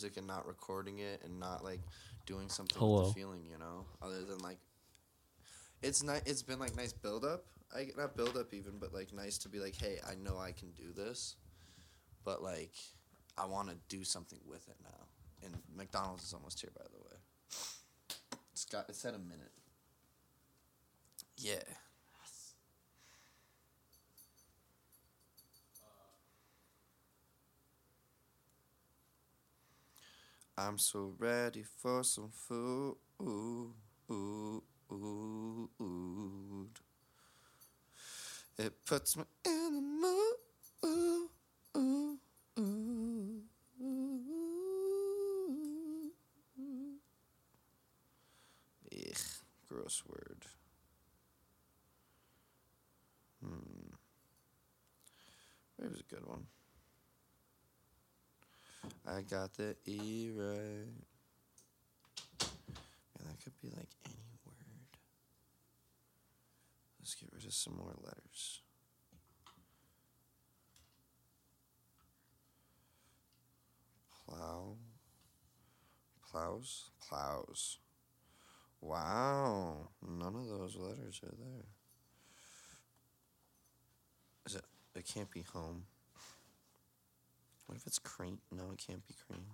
music and not recording it and not like doing something Hello. with the feeling, you know, other than like it's nice. It's been like nice build up. I not build up even, but like nice to be like, hey, I know I can do this, but like I want to do something with it now. And McDonald's is almost here, by the way. It's got it's at a minute. Yeah. I'm so ready for some food. It puts me in the mood. Ugh, gross word. Hmm. There's a good one. I got the E right. And that could be like any word. Let's get rid of some more letters. Plow. Plows? Plows. Wow. None of those letters are there. Is it? It can't be home. What if it's cream? No, it can't be cream.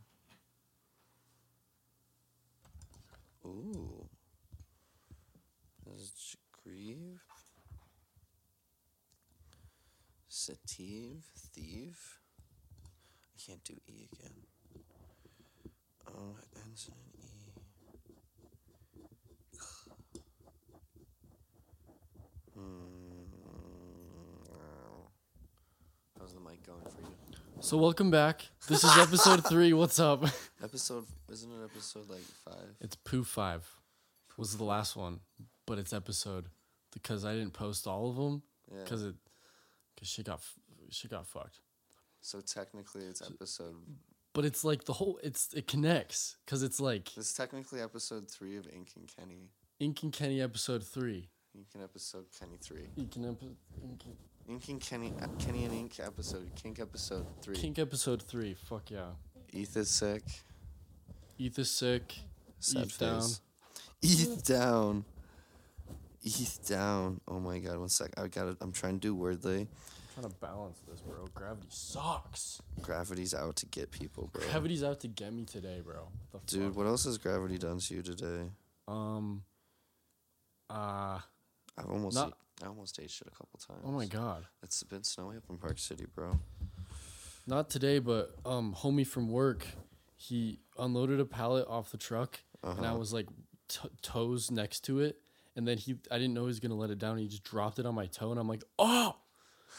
Ooh. Is it grieve? Sative? Thief? I can't do E again. Oh, it ends in an E. Hmm. How's the mic going for you? So welcome back. This is episode three. What's up? Episode isn't it episode like five? It's poo Five. Was the last one, but it's episode because I didn't post all of them Yeah. because it because she got she got fucked. So technically, it's episode. But it's like the whole it's it connects because it's like it's technically episode three of Ink and Kenny. Ink and Kenny episode three. Ink and episode Kenny three. Ink and epi- Ink and- Kenny, uh, Kenny and Ink episode. Kink episode three. Kink episode three. Fuck yeah. Eth is sick. Eth is sick. Sad Eth down. Eth down. Eth down. Oh my god! One sec. I got it. I'm trying to do Wordle. I'm trying to balance this, bro. Gravity sucks. Gravity's out to get people, bro. Gravity's out to get me today, bro. Dude, what else has gravity done to you today? Um. Uh. I've almost, Not- ate- I almost ate shit a couple times. Oh my god. It's been snowy up in Park City, bro. Not today, but um, homie from work, he unloaded a pallet off the truck, and I Uh-huh. was like t- toes next to it, and then he, I didn't know he was gonna let it down. He just dropped it on my toe, and I'm like, oh,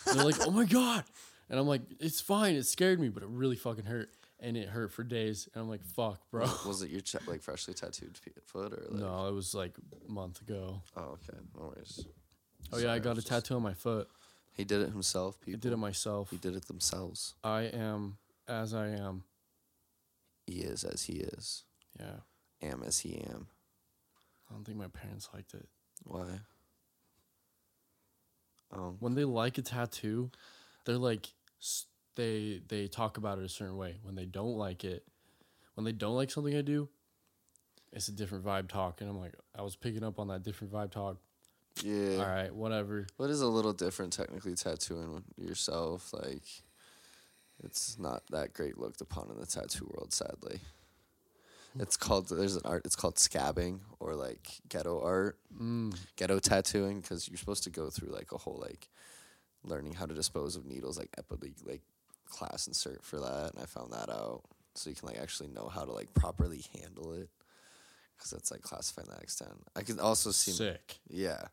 and they're like, oh my god, and I'm like, it's fine. It scared me, but it really fucking hurt, and it hurt for days, and I'm like, fuck, bro. Was it your ch- like freshly tattooed foot or like? No, it was like a month ago. Oh, okay. No worries. Oh yeah, I got a was just- tattoo on my foot. He did it himself. I People. did it myself. He did it themselves. I am as I am. He is as he is. Yeah. Am as he am. I don't think my parents liked it. Why? Oh, when they like a tattoo, they're like they they talk about it a certain way. When they don't like it, when they don't like something I do, it's a different vibe talk. And I'm like, I was picking up on that different vibe talk. yeah. All right, whatever. What is a little different technically tattooing yourself? Like, it's not that great looked upon in the tattoo world, sadly. It's called there's an art. It's called scabbing or like ghetto art, Mm, ghetto tattooing, because you're supposed to go through like a whole like learning how to dispose of needles, like epi like class and cert for that, and I found that out, so you can like actually know how to like properly handle it, because that's like classifying that extent. I could also see sick. yeah.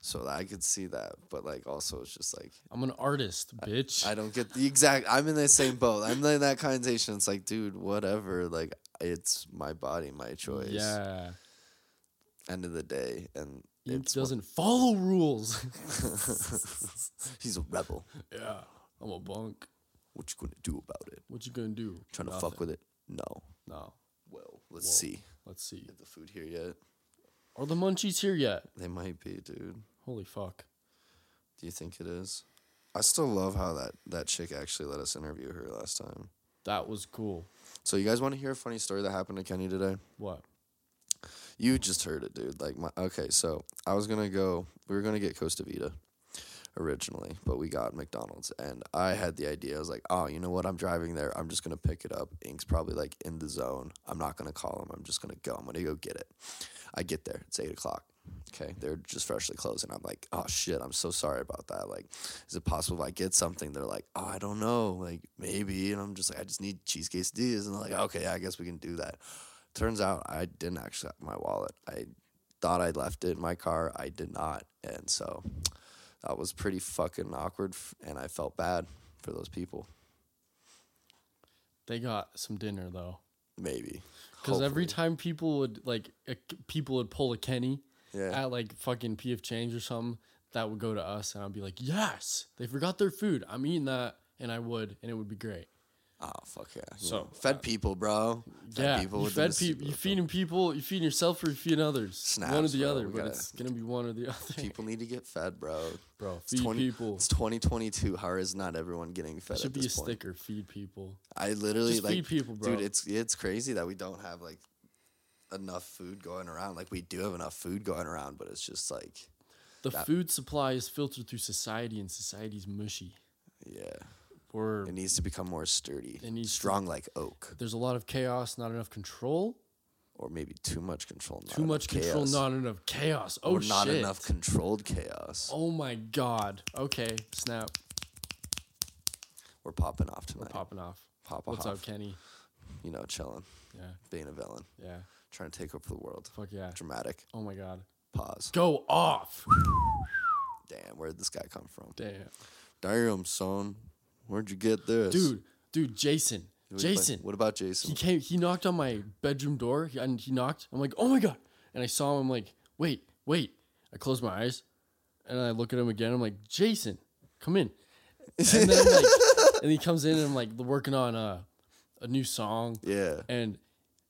So I could see that, but like also it's just like I'm an artist, bitch. I don't get the exact. I'm in the same boat. I'm in that connotation. It's like, dude, whatever. Like it's my body, my choice. yeah, End of the day, and what- doesn't follow rules. He's a rebel. yeah, I'm a bunk. What you gonna do about it? What you gonna do? Trying to fuck with it? No. No. Well, let's Whoa. see. Let's see. Get the food here yet? Are the munchies here yet? They might be, dude. Holy fuck. Do you think it is? I still love how that that chick actually let us interview her last time. That was cool. So you guys want to hear a funny story that happened to Kenny today? What? You just heard it, dude. Like my okay, so I was gonna go. We were gonna get Costa Vida originally, but we got McDonald's, and I had the idea. I was like, oh, you know what? I'm driving there. I'm just gonna pick it up. Ink's probably like in the zone. I'm not gonna call him. I'm just gonna go. I'm gonna go get it. I get there. It's eight o'clock. Okay, they're just freshly closing. I'm like, oh shit, I'm so sorry about that. Like, is it possible if I get something? They're like, oh, I don't know, like maybe. And I'm just like, I just need cheese quesadillas. And they're like, okay, I guess we can do that. Turns out I didn't actually have my wallet. I thought I left it in my car. I did not, and so that was pretty fucking awkward. f- And I felt bad for those people. They got some dinner though. Maybe Because every time people would like a, people would pull a Kenny yeah. at like fucking PF Chang's or something, that would go to us, and I'd be like, yes, they forgot their food. I'm eating that, and I would, and it would be great. Oh fuck yeah! So, fed uh, people, bro. Fed yeah, people you fed people. You with feeding people. You feeding yourself or you feeding others. one or the bro, other, but it's gonna be one or the other. People need to get fed, bro. Bro, It's feed 20 people. It's 2022. How is not everyone getting fed? It should be a point? sticker. Feed people. I literally Just like feed people, bro. dude. It's it's crazy that we don't have like enough food going around. Like we do have enough food going around, but it's just like The that- food supply is filtered through society, and society's mushy. yeah, Or it needs to become more sturdy, It needs to- strong like oak, there's a lot of chaos, not enough control. or maybe too much control. Not Too enough much control, chaos. not enough chaos. Oh or not shit. enough controlled chaos. Oh my god. Okay, snap. We're popping off We're tonight. popping off. Pop What's off. What's up, Kenny? You know, chilling, Yeah, being a villain, yeah. trying to take over the world. Fuck yeah. Dramatic. Oh my god. Pause. Go off. Damn, where did this guy come from? Damn. Damn, son. Where'd you get this? Dude, dude, Jason. What Jason. What about Jason? He came he knocked on my bedroom door he- and he knocked. I'm like, "Oh my god." And I saw him I'm like, "Wait, wait." I close my eyes and I look at him again. I'm like, "Jason, come in." And then like and he comes in and I'm like working on a a new song yeah. and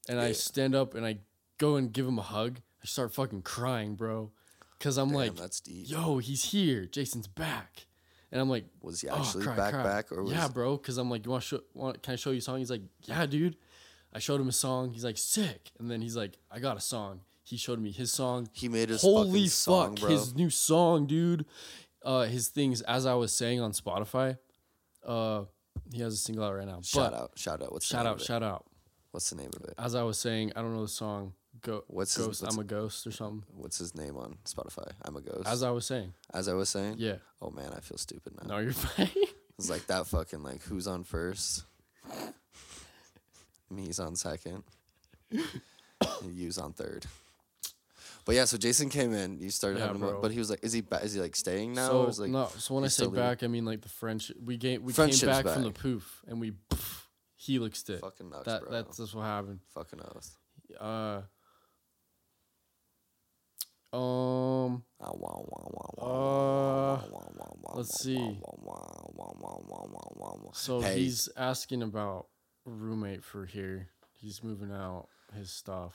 and I stand up and I go and give him a hug. I start fucking crying, bro. Cuz I'm Damn, like. "Yo, he's here. Jason's back." And I'm like, Was he "Oh, actually cry, back cry." back or was yeah, bro. Because I'm like, you want to show? Want, can I show you a song? He's like, yeah, dude. I showed him a song. He's like, sick. And then he's like, I got a song. He showed me his song. he made his Holy fuck, song, bro? his new song, dude. Uh, his things, as I was saying on Spotify, uh, he has a single out right now. shout out, shout out. What's the shout name out, of it? shout out. What's the name of it? As I was saying, I don't know the song. Go, What's his- ghost? what's- I'm a ghost or something. What's his name on Spotify? I'm a ghost. As I was saying, As I was saying. yeah. Oh man, I feel stupid now. No, you're fine. It's like that fucking like who's on first? Me's on second. You's on third. But yeah, so Jason came in. You started Yeah, having, him, bro. but he was like, is he ba- is he like staying now? so or is like, no. So when I he's say still leaving? back, I mean like the French. We came. We Friendship's came back, from the back. poof, and we helixed it. fucking nuts, that bro. that's just what happened. fucking oath. Uh. Um. Ah, wah, wah, wah, wah, Uh, wah, wah, wah, wah, let's wah, see. wah, wah, wah, wah, wah, wah, wah, wah. So Hey. he's asking about roommate for here. He's moving out his stuff.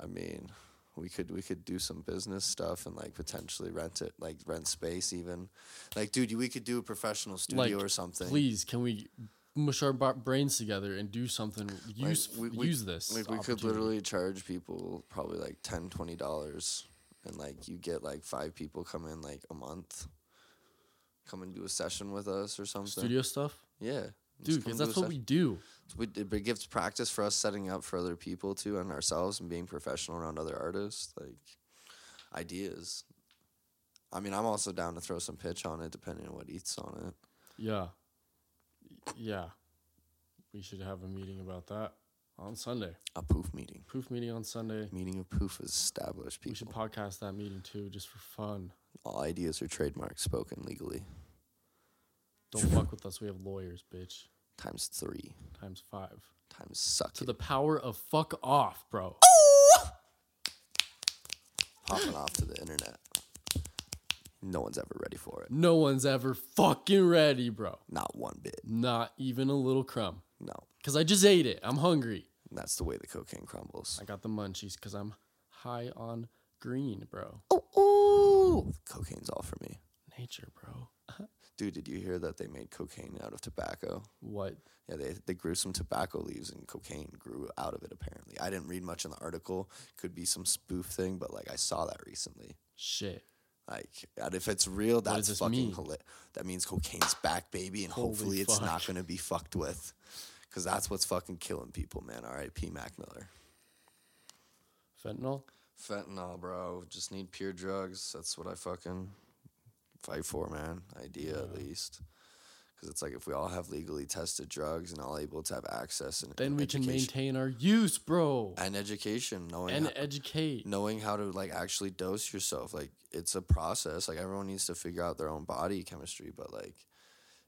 I mean, we could we could do some business stuff and like potentially rent it, like rent space even. Like, dude, we could do a professional studio Like, or something. Please, can we mush our brains together and do something? Use we- we- use this. Like we could literally charge people probably like 10 20 dollars and like you get like five people come in like a month come and do a session with us or something studio stuff, yeah dude. Because that's what we do. we we it gives practice for us setting up for other people too and ourselves and being professional around other artists like ideas i mean i'm also down to throw some pitch on it depending on what eats on it Yeah. Yeah. We should have a meeting about that on Sunday. a poof meeting Poof meeting on Sunday. meeting of poof is established People. We should podcast that meeting too, just for fun. all ideas are trademarked spoken legally Don't fuck with us. We have lawyers, bitch. times three Times five. times suck To it. the power of fuck off, bro. Oh! popping off to the internet. No one's ever ready for it. No one's ever fucking ready, bro. Not one bit. Not even a little crumb. No. Cause I just ate it. I'm hungry. That's the way the cocaine crumbles. I got the munchies because I'm high on green, bro. Oh, ooh. Cocaine's all for me. Nature, bro. Dude, did you hear that they made cocaine out of tobacco? What? Yeah, they they grew some tobacco leaves and cocaine grew out of it. Apparently, I didn't read much in the article. Could be some spoof thing, but like I saw that recently. Shit. Like, and if it's real, that's fucking mean? That means cocaine's back, baby, and Holy hopefully it's not gonna be fucked with, because that's what's fucking killing people, man. R.I.P. Mac Miller. Fentanyl? Fentanyl, bro. Just need pure drugs. That's what I fucking fight for, man. Idea at least. Because it's like if we all have legally tested drugs and all able to have access and Then we can maintain our use, bro. and education, knowing And how- educate. knowing how to like actually dose yourself. Like it's a process. Like everyone needs to figure out their own body chemistry, but like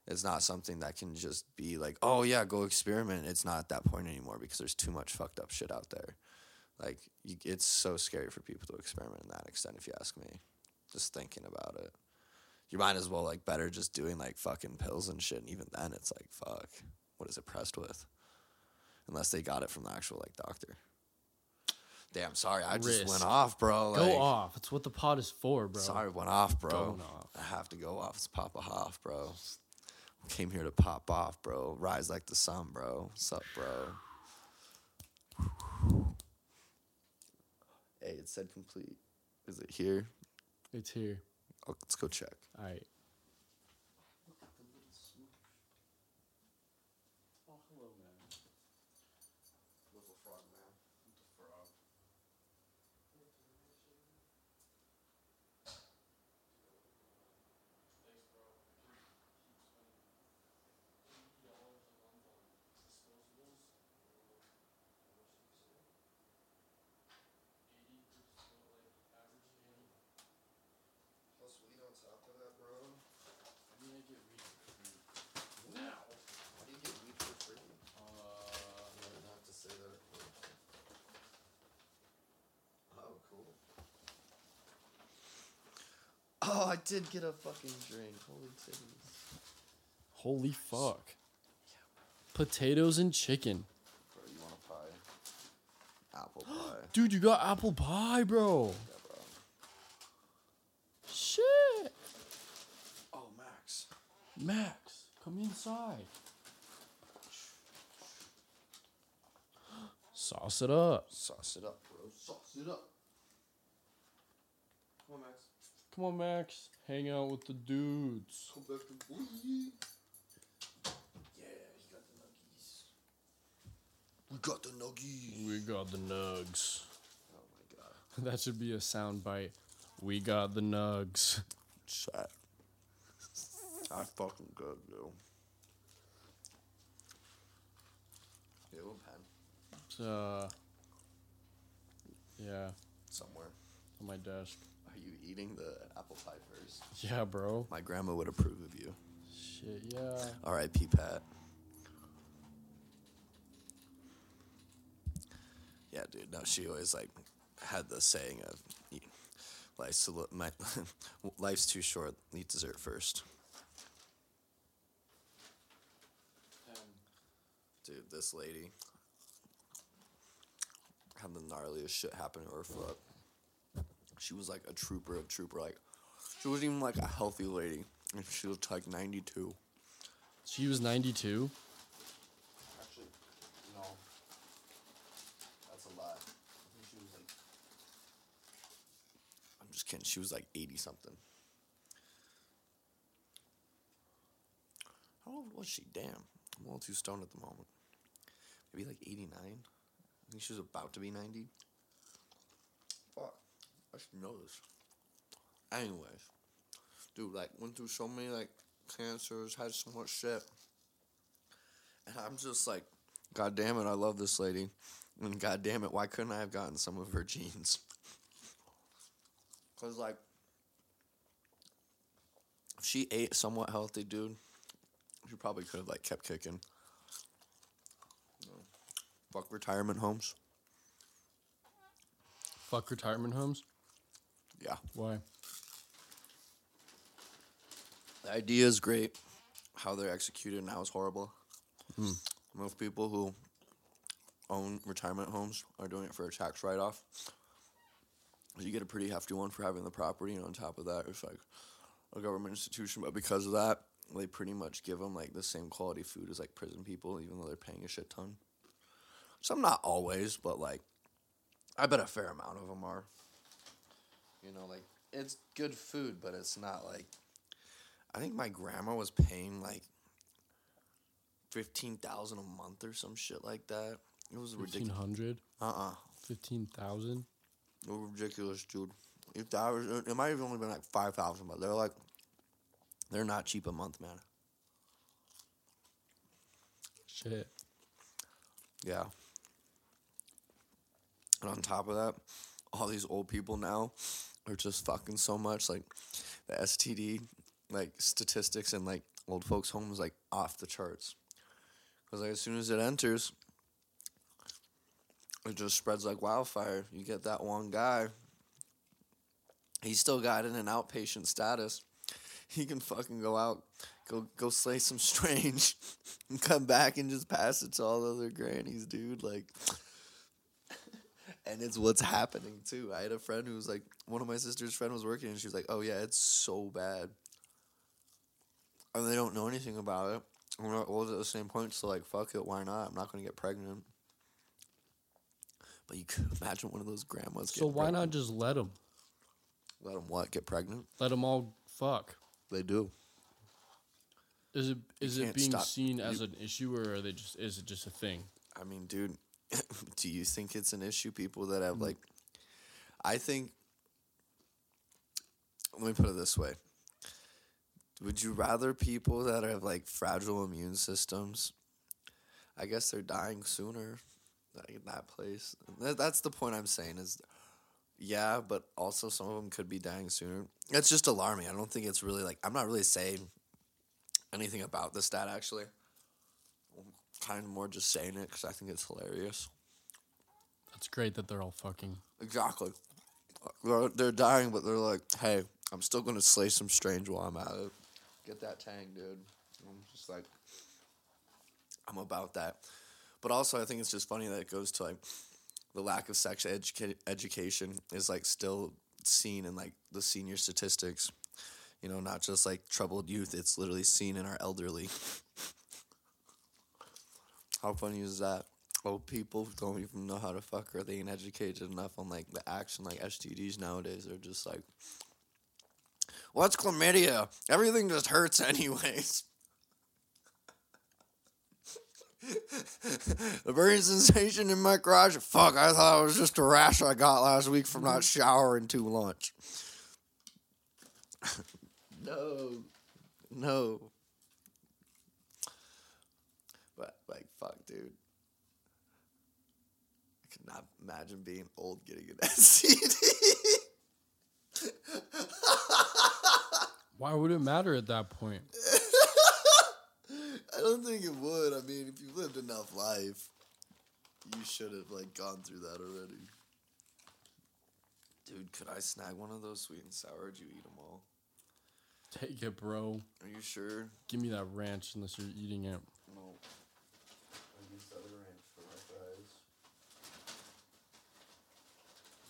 it's not something that can just be like, oh yeah, go experiment. It's not at that point anymore because there's too much fucked up shit out there. Like you, it's so scary for people to experiment in that extent. If you ask me, just thinking about it, you might as well like better just doing like fucking pills and shit. And even then, it's like fuck, what is it pressed with? Unless they got it from the actual like doctor. Damn, sorry, I just Risk. went off, bro. Go off. That's what the pod is for, bro. Sorry, went off, bro. Going off. I have to go off. It's Papa Hoff, bro. Came here to pop off, bro. Rise like the sun, bro. What's up, bro? Hey, it said complete. Is it here? It's here. Oh, let's go check. All right. Little frog man. The frog. Plus weed on top of that, bro. How do you get weed for free? Uh, I'm gonna have to say that. Oh, cool. Oh, I did get a fucking drink. Holy titties. Holy fuck. Potatoes and chicken. Bro, you want a pie? Apple pie. Dude, you got apple pie, bro. Yeah, bro. Shit. Oh, Max. Max, come inside. Sauce it up. Sauce it up, bro. Sauce it up. Come on, Max. Come on, Max. Hang out with the dudes. Come back to boy. Yeah, he got the nuggies. We got the nuggies. We got the nugs. Oh my god. That should be a sound bite. We got the nugs. Sad. I fucking good, dude. You have a pen Uh, yeah, somewhere. on my desk. Are you eating the apple pie first? Yeah, bro. My grandma would approve of you. Shit, yeah. R.I.P. Pat. Yeah, dude. No, she always like had the saying of, "Eat- "Life's li- my, life's too short. Eat dessert first. Dude, this lady had the gnarliest shit happen to her foot. She was like a trooper of trooper. Like, she wasn't even like a healthy lady. And she looked like 92. She was 92. Actually, no. That's a lie. I think she was like. I'm just kidding. She was like 80 something. How old was she? Damn. I'm a little too stoned at the moment. Maybe like 89? I think she was about to be 90. Fuck. I should know this. Anyways. Dude, like, went through so many, like, cancers, had so much shit. And I'm just like, God damn it, I love this lady. And God damn it, why couldn't I have gotten some of her genes? Because, like, if she ate somewhat healthy, dude, she probably could have, like, kept kicking. Fuck retirement homes. Fuck retirement homes. Yeah. Why? The idea is great. How they're executed now is horrible. Hmm. Most people who own retirement homes are doing it for a tax write off. You get a pretty hefty one for having the property, and on top of that, it's like a government institution. But because of that, they pretty much give them like the same quality food as like prison people, even though they're paying a shit ton. Some not always, but like, I bet a fair amount of them are. You know, like it's good food, but it's not like. I think my grandma was paying like fifteen thousand a month or some shit like that. It was Fifteen ridiculous. hundred. Uh uh Fifteen thousand. It was ridiculous, dude. If that was, it might have only been like five thousand, but they're like, they're not cheap a month, man. Shit. Yeah. And on top of that, all these old people now are just fucking so much. Like the STD, like statistics and like old folks' homes, like off the charts. Because like as soon as it enters, it just spreads like wildfire. You get that one guy. He's still got in an outpatient status. He can fucking go out, go go slay some strange, and come back and just pass it to all the other grannies, dude. Like, and it's what's happening too. I had a friend who was like, one of my sister's friend was working, and she was like, "Oh yeah, it's so bad," and they don't know anything about it. And we're all at the same point, so like, fuck it, why not? I'm not gonna get pregnant. But you could imagine one of those grandmas. So why pregnant. not just let them? let them what get pregnant? Let them all fuck. They do. Is it is it being stop- seen as an issue or are they just is it just a thing? I mean, dude, do you think it's an issue? People that Mm. have like, I think. Let me put it this way. Would you rather people that have like fragile immune systems? I guess they're dying sooner, like in that place. That, that's the point I'm saying is, yeah, but also some of them could be dying sooner. It's just alarming. I don't think it's really like I'm not really saying anything about the stat actually. I'm kind of more just saying it because I think it's hilarious. That's great that they're all fucking. Exactly. They're, they're dying, but they're like, hey, I'm still going to slay some strange while I'm at it. Get that tang, dude. I'm just like, I'm about that. But also, I think it's just funny that it goes to like the lack of sex educa- education is like still seen in like the senior statistics. You know, not just like troubled youth, it's literally seen in our elderly. How funny is that? Oh, people don't even know how to fuck or they ain't educated enough on like the action like STDs nowadays. They're just like, what's chlamydia? Everything just hurts anyways. the burning sensation in my garage. Fuck, I thought it was just a rash I got last week from not showering too much. no, no. But like, fuck, dude. I could not imagine being old getting an STD. Why would it matter at that point? I don't think it would. I mean, if you've lived enough life, you should have like gone through that already. Dude, could I snag one of those sweet and sour? Would you eat them all? Take it, bro. Are you sure? Give me that ranch unless you're eating it. No. I use other ranch for my fries.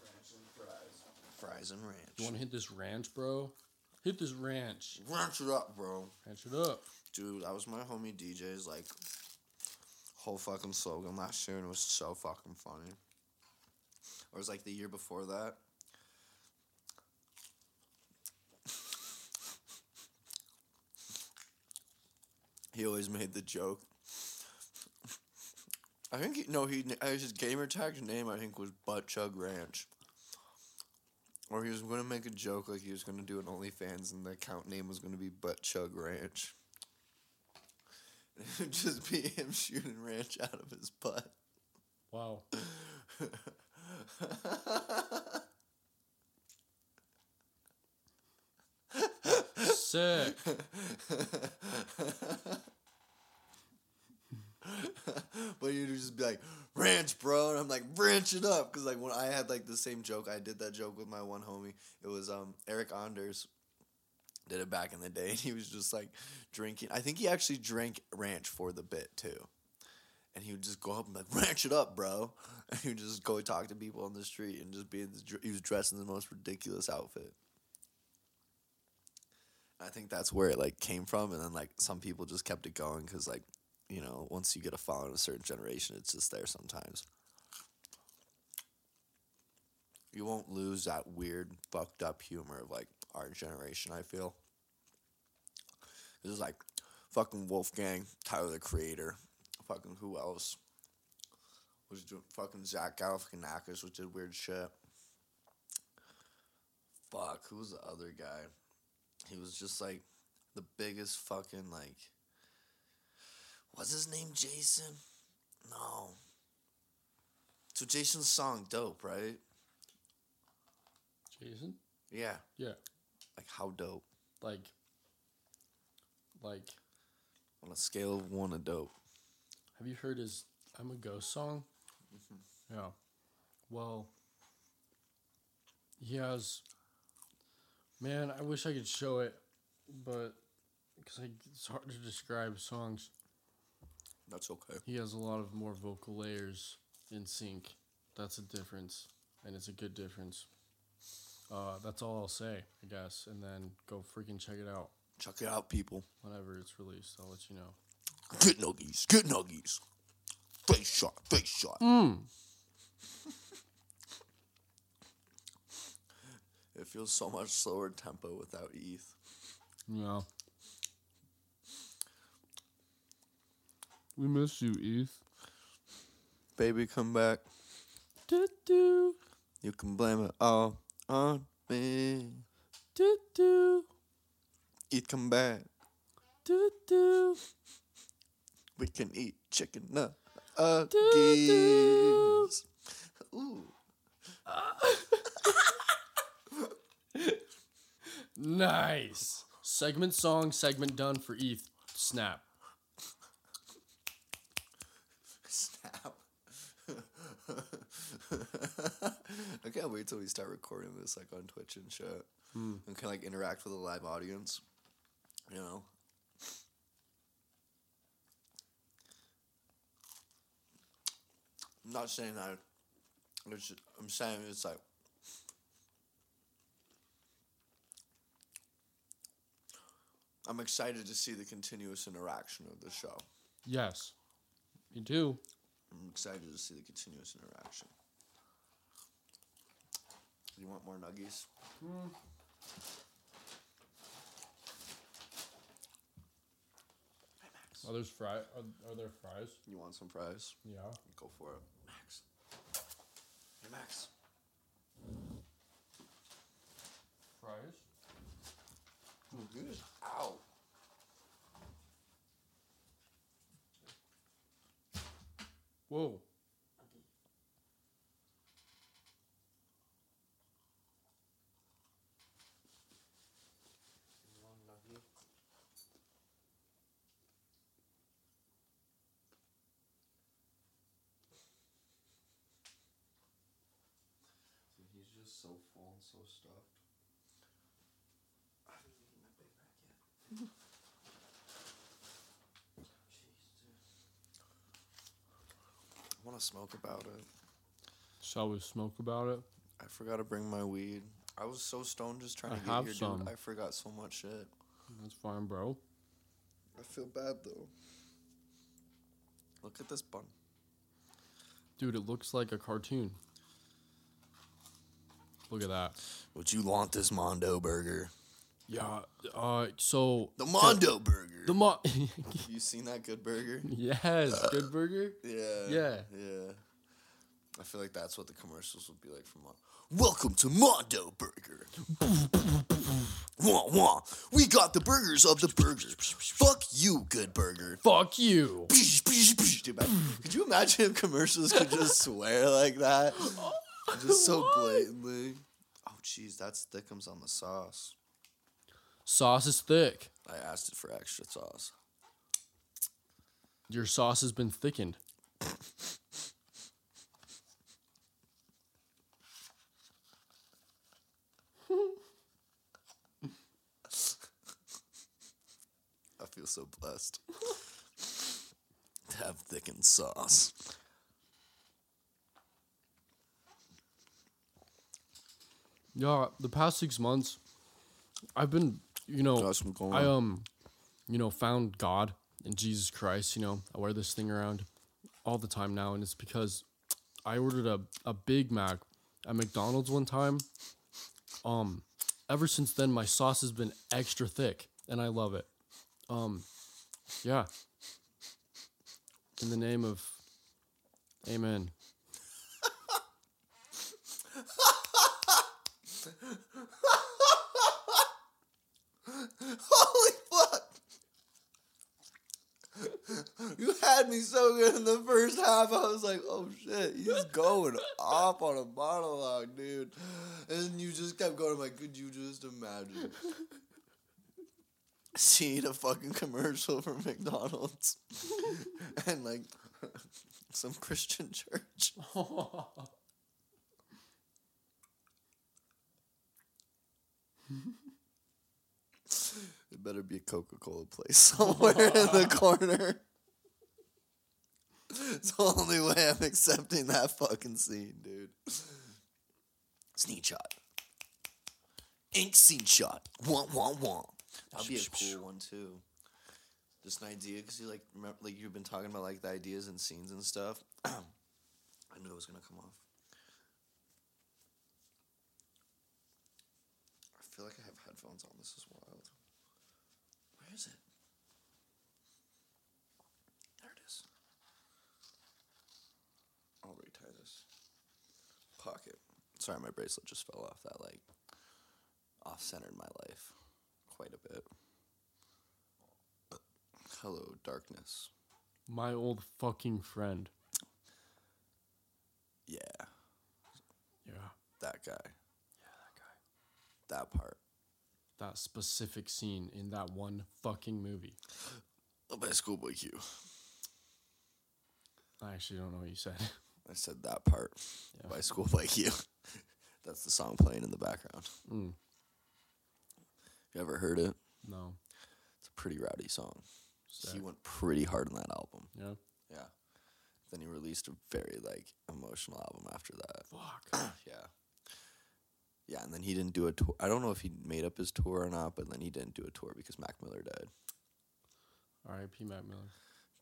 Ranch and fries. And ranch. You want to hit this ranch, bro? Hit this ranch. ranch it up, bro? Ranch it up. Dude, that was my homie DJ's like whole fucking slogan last year, and it was so fucking funny. Or it was like the year before that. he always made the joke. I think he, no, he his gamer tag's name I think was Butt Chug Ranch. Or he was gonna make a joke like he was gonna do an OnlyFans and the account name was gonna be Butt Chug Ranch. It would just be him shooting ranch out of his butt. Wow. Sick. but you'd just be like, ranch, bro. And I'm like, ranch it up. Because, like, when I had, like, the same joke, I did that joke with my one homie. It was um Eric Anders did it back in the day. And he was just, like, drinking. I think he actually drank ranch for the bit, too. And he would just go up and like, ranch it up, bro. And he would just go talk to people on the street and just be in dr- he was dressed in the most ridiculous outfit. I think that's where it like came from, and then like some people just kept it going because like you know once you get a follow in a certain generation, it's just there sometimes. You won't lose that weird, fucked up humor of like our generation. I feel. This is like fucking Wolfgang, Tyler the Creator, fucking who else? Was doing fucking Zach Galifianakis, which did weird shit. Fuck, who was the other guy? He was just like the biggest fucking like. What's his name? Jason? No. So Jason's song dope, right? Jason? Yeah. Yeah. Like how dope? Like, like, On a scale of one to dope. have you heard his I'm a Ghost song? Mm-hmm. Yeah. Well, he has. Man, I wish I could show it, but because it's hard to describe songs. That's okay. He has a lot of more vocal layers in sync. That's a difference, and it's a good difference. Uh, that's all I'll say, I guess, and then go freaking check it out Check it out, people. whenever it's released. I'll let you know. Get nuggies. Get nuggies. Face shot. Face shot. Mm. It feels so much slower tempo without ETH. Yeah. We miss you, Eve. Baby, come back. Do do You can blame it all on me. do do ETH, come back. do do. We can eat chicken nuggies. Ooh. Nice. Segment song, segment done for ETH. Snap. I can't wait till we start recording this like on Twitch and shit. Hmm. And can like interact with a live audience. You know? I'm not saying that I'm saying it's like I'm excited to see the continuous interaction of the show. Yes. me too. I'm excited to see the continuous interaction. You want more nuggies? Mm. Hey, Max. Are there fry? Are, are there fries? You want some fries? Yeah. Go for it. Max. Hey, Max. Fries. Oh, good. Ow. Whoa. He's just so full stuffed. I haven't even eaten my Big Mac yet. Jeez, dude. I want to smoke about it. Shall we smoke about it? I forgot to bring my weed. I was so stoned just trying I to get have here, some. dude. I forgot so much shit. That's fine, bro. I feel bad though. Look at this bun. Dude, it looks like a cartoon. Look at that. Would you want this Mondo burger? Yeah. Uh. So The Mondo burger. the mo. you seen that good burger? yes. Good burger. Yeah. Yeah. Yeah. I feel like that's what the commercials would be like for Mondo. Welcome to Mondo Burger. wah wah. We got the burgers of the burger. Fuck you, good burger. Fuck you. Dude, man, Could you imagine if commercials could just swear like that? Just so blatantly. Oh, jeez, that's thickums on the sauce. Sauce is thick. I asked it for extra sauce. Your sauce has been thickened. I feel so blessed to have thickened sauce. Yeah, the past six months, I've been you know, Got some going I um, you know, found God in Jesus Christ. You know, I wear this thing around all the time now, and it's because I ordered a a Big Mac at McDonald's one time. Um, ever since then, my sauce has been extra thick, and I love it. Um, yeah. In the name of, Amen. Holy fuck! You had me so good in the first half. I was like, "Oh shit, he's going off on a monologue, dude." And you just kept going. I'm like, "Could you just imagine seeing a fucking commercial for McDonald's and like some Christian church?" It better be a Coca Cola place somewhere in the corner. It's the only way I'm accepting that fucking scene, dude. Sneak shot. Ink scene shot. Wah, wah, wah. That'd be a cool one, too. Just an idea, because you like, remember, like, you've been talking about, like, the ideas and scenes and stuff. I knew it was going to come off. I feel like I have headphones on. This is wild. Where is it? There it is. I'll retie this. Pocket. Sorry, my bracelet just fell off. That like off centered my life quite a bit. Hello, darkness. My old fucking friend. Yeah, Yeah. that guy. That part. That specific scene in that one fucking movie. By Schoolboy Q. I actually don't know what you said. I said that part Yeah. by Schoolboy Q. That's the song playing in the background. Mm, You ever heard it? no. It's a pretty rowdy song. He went pretty hard on that album. Yeah. Yeah. Then he released a very like emotional album after that. Fuck. yeah. Yeah, and then he didn't do a tour. I don't know if he made up his tour or not, but then he didn't do a tour because Mac Miller died. R.I.P. Mac Miller.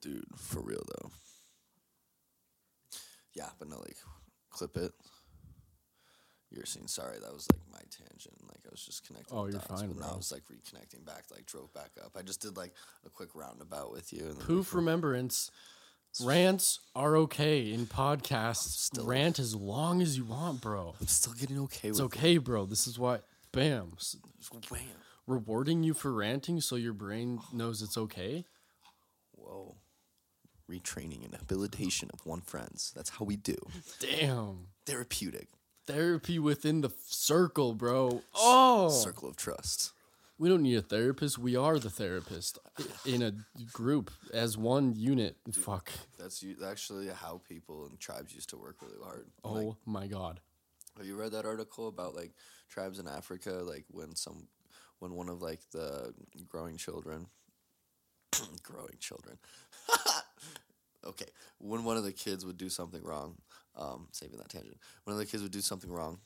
Dude, for real though. Yeah, but no, like, clip it. You're seeing. Sorry, that was like my tangent. Like I was just connecting. Oh, you're dots, fine, but now. I was like reconnecting back. Like drove back up. I just did like a quick roundabout with you. And Poof remembrance. Rants are okay in podcasts. Still- Rant as long as you want, bro. I'm still getting okay It's with okay, bro. This is why. Bam. S- it. Wham. Rewarding you for ranting so your brain knows it's okay. Whoa. Retraining and habilitation of one friends. That's how we do. Damn. Therapeutic. Therapy within the f- circle, bro. Oh. Circle of trust. We don't need a therapist. We are the therapist in a group as one unit. Fuck. That's actually how people and tribes used to work really hard. Oh Like, my god. have you read that article about like tribes in Africa? Like when some, when one of like the growing children, growing children, okay, when one of the kids would do something wrong, um, saving that tangent, When one of the kids would do something wrong.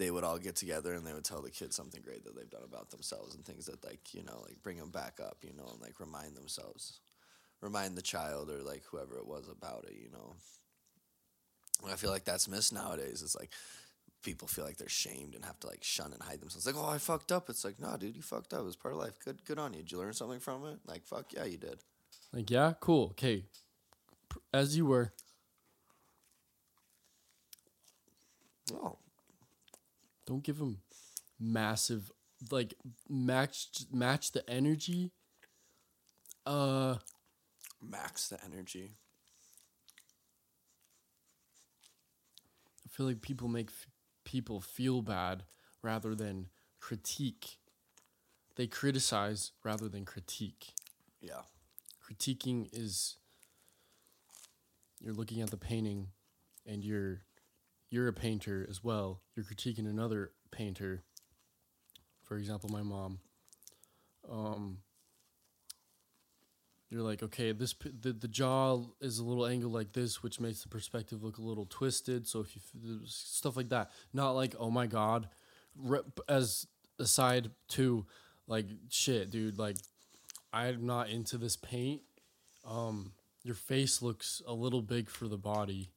They would all get together and they would tell the kids something great that they've done about themselves and things that like you know like bring them back up, you know, and like remind themselves, remind the child or like whoever it was about it, you know. And I feel like that's missed nowadays. It's like people feel like they're shamed and have to like shun and hide themselves. Like, oh, I fucked up. It's like, nah, dude, you fucked up. It was part of life. Good, good on you. Did you learn something from it? Like, fuck yeah, you did. Like, yeah, cool. Okay. As you were. Oh, Don't give him massive like match match the energy. Uh max the energy. I feel like people make f- people feel bad rather than critique. They criticize rather than critique. Yeah, Critiquing is you're looking at the painting and you're you're a painter as well. You're critiquing another painter. For example, my mom. Um you're like, okay, this the, the jaw is a little angled like this, which makes the perspective look a little twisted. So if you stuff like that, not like, oh my god, as aside to, like shit, dude. Like I'm not into this paint. Um, your face looks a little big for the body.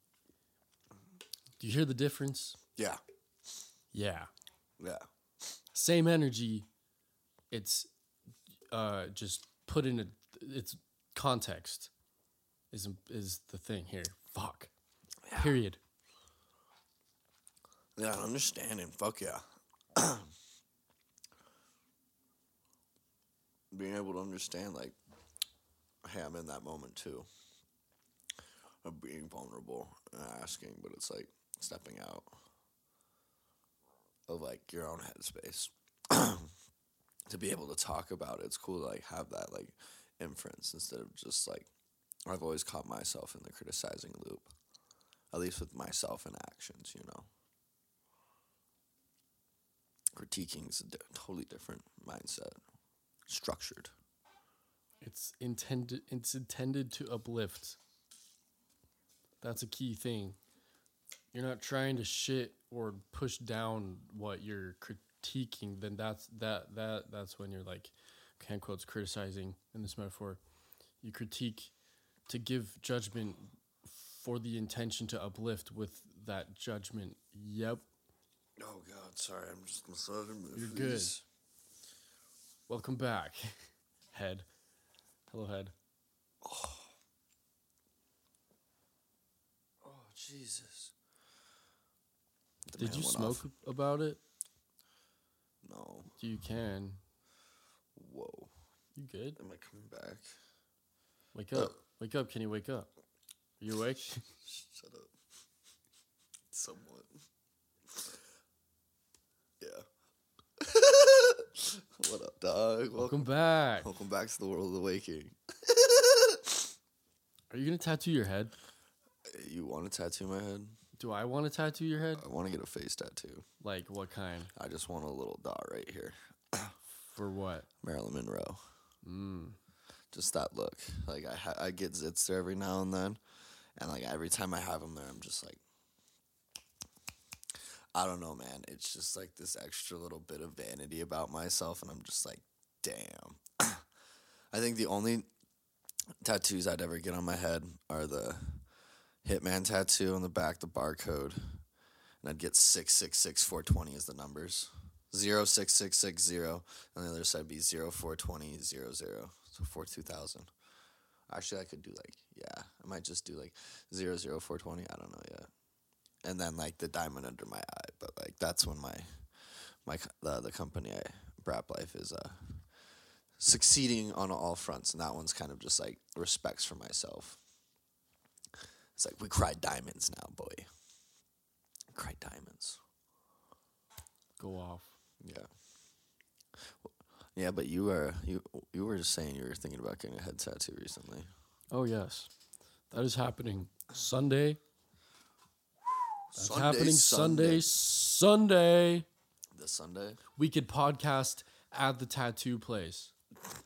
Do you hear the difference? Yeah. Yeah. Yeah. Same energy. It's uh just put in a it's context is is the thing here. Fuck. Period. Yeah, understanding. Fuck yeah. Being able to understand, like, hey, I'm in that moment too. Of being vulnerable and asking, but it's like stepping out of like your own headspace. to be able to talk about it, it's cool to like have that like inference instead of just like I've always caught myself in the criticizing loop. At least with myself and actions, you know critiquing is a di- totally different mindset, structured. It's intended it's intended to uplift. That's a key thing. You're not trying to shit or push down what you're critiquing, then that's that that that's when you're like can quotes criticizing in this metaphor. You critique to give judgment for the intention to uplift with that judgment. Yep. Oh God, sorry, I'm just massaging my You're good. Welcome back. Head. Hello head. Oh. Oh Jesus. The Did you smoke off. about it? No. You can. Whoa. You good? Am I coming back? Wake up. Oh. Wake up. Can you wake up? Are you awake? Shut up. Somewhat. Yeah. what up, dog? Welcome. Welcome back. Welcome back to the world of the waking. Are you gonna tattoo your head? You want to tattoo my head? Do I want to tattoo your head? I want to get a face tattoo. Like what kind? I just want a little dot right here. For what? Marilyn Monroe. Mm. Just that look. Like I ha- I get zits there every now and then, and like every time I have them there, I'm just like, I don't know, man. It's just like this extra little bit of vanity about myself, and I'm just like, damn. I think the only tattoos I'd ever get on my head are the Hitman tattoo on the back, the barcode, and I'd get six six six four twenty as the numbers. Zero six six six zero, and the other side be zero four twenty zero zero. So four two thousand. Actually, I could do like yeah, I might just do like zero zero four twenty. I don't know yet. And then like the diamond under my eye, but like that's when my my the the company I Brap Life is uh succeeding on all fronts, and that one's kind of just like respects for myself. It's like we cry diamonds now, boy. Cry diamonds. Go off. Yeah. Yeah, but you were you you were just saying you were thinking about getting a head tattoo recently. Oh yes, that is happening Sunday. That's happening Sunday. Sunday. The Sunday. We could podcast at the tattoo place.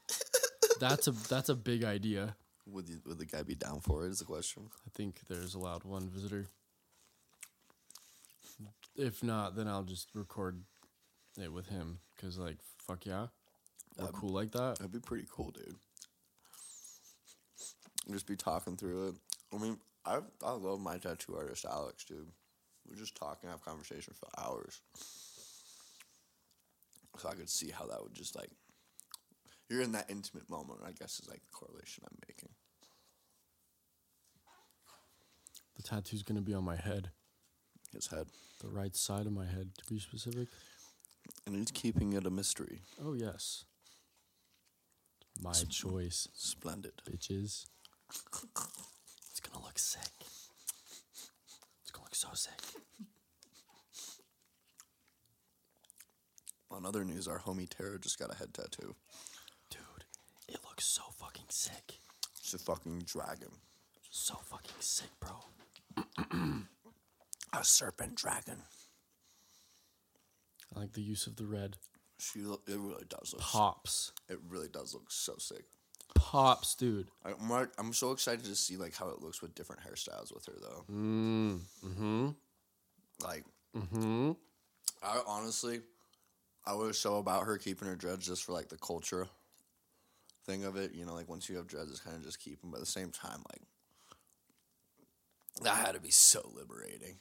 that's a that's a big idea. Would you, would the guy be down for it? Is the question. I think there's allowed one visitor. If not, then I'll just record it with him. Cause like fuck yeah, we're Um, cool like that. That'd be pretty cool, dude. Just be talking through it. I mean, I I love my tattoo artist, Alex, dude. We just talk and have conversations for hours. So I could see how that would just like you're in that intimate moment, I guess is like the correlation I'm making. The tattoo's gonna be on my head, His head. the right side of my head to be specific. And he's keeping it a mystery. Oh yes, my choice, Splendid. bitches. It's gonna look sick. It's gonna look so sick. On other news, our homie Tara just got a head tattoo. Dude, it looks so fucking sick. It's a fucking dragon. So fucking sick, bro. A serpent dragon. I like the use of the red. She look, it really does look. Pops. It really does look so sick. Pops, dude. I- I'm I'm so excited to see like how it looks with different hairstyles with her though. Mm. Mm-hmm. Like Mm-hmm. I honestly, I was so about her keeping her dreads just for like the culture thing of it. You know, like once you have dreads, it's kind of just keep them. But at the same time, like that had to be so liberating.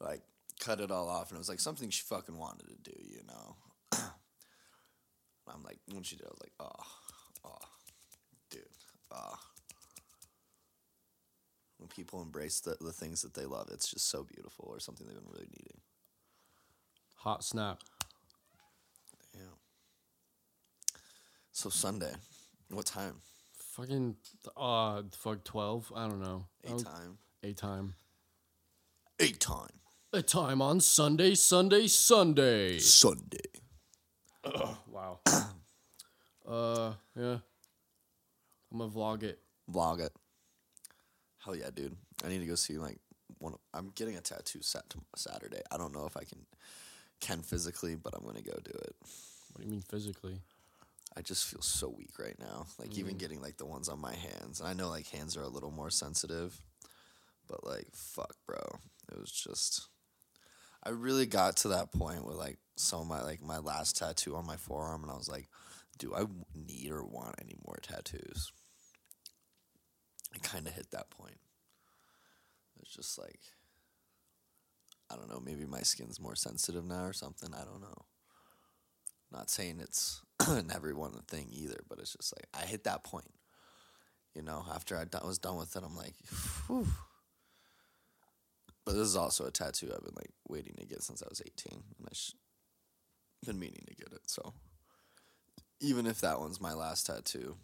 Like cut it all off, and it was like something she fucking wanted to do. You know. I'm like when she did, I was like, oh, oh, dude, oh. When people embrace the, the things that they love, it's just so beautiful, or something they've been really needing. Hot snap. Yeah. So Sunday, what time? Fucking uh fuck twelve. I don't know. A time. A time. A time. A time on Sunday, Sunday, Sunday. Sunday. Wow. uh yeah. I'm gonna vlog it. Vlog it. Hell yeah, dude. I need to go see like one. Of, I'm getting a tattoo set to Saturday. I don't know if I can can physically, but I'm gonna go do it. What do you mean physically? I just feel so weak right now. Like even mm. getting like the ones on my hands. And I know like hands are a little more sensitive, but like fuck, bro. It was just I really got to that point with like some of my like my last tattoo on my forearm and I was like, do I need or want any more tattoos? I kind of hit that point. It's just like I don't know, maybe my skin's more sensitive now or something. I don't know. Not saying it's an everyone a thing either, but it's just like I hit that point. You know, after I was done with it, I'm like, Whew. but this is also a tattoo I've been like waiting to get since I was 18, and I sh- been meaning to get it. So even if that one's my last tattoo,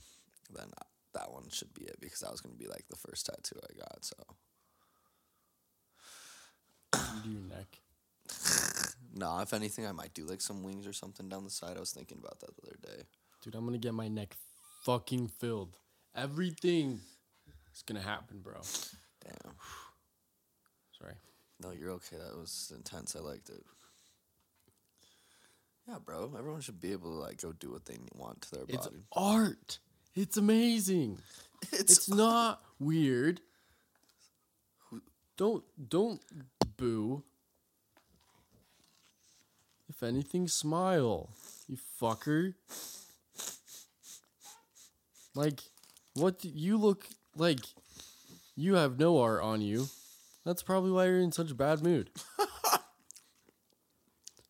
then that one should be it because that was gonna be like the first tattoo I got. So do your neck. no, if anything, I might do like some wings or something down the side. I was thinking about that the other day. Dude, I'm gonna get my neck fucking filled. Everything is gonna happen, bro. Damn. Sorry. No, you're okay. That was intense. I liked it. Yeah, bro. Everyone should be able to like go do what they want to their It's body. art. It's amazing. It's not weird. Don't don't boo. If anything, smile. You fucker. Like, what do you look like? You have no art on you. That's probably why you're in such a bad mood.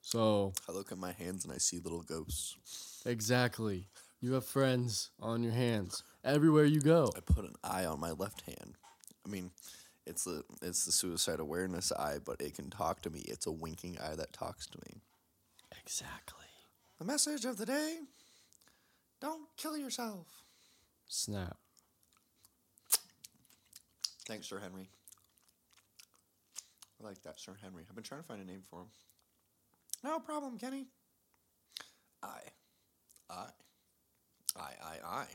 so I look at my hands and I see little ghosts. exactly, you have friends on your hands everywhere you go. I put an eye on my left hand. I mean, it's the it's the suicide awareness eye, but it can talk to me. It's a winking eye that talks to me. Exactly. The message of the day: Don't kill yourself. Snap. Thanks, Sir Henry. I like that, Sir Henry. I've been trying to find a name for him. No problem, Kenny. I. I. I, I, I.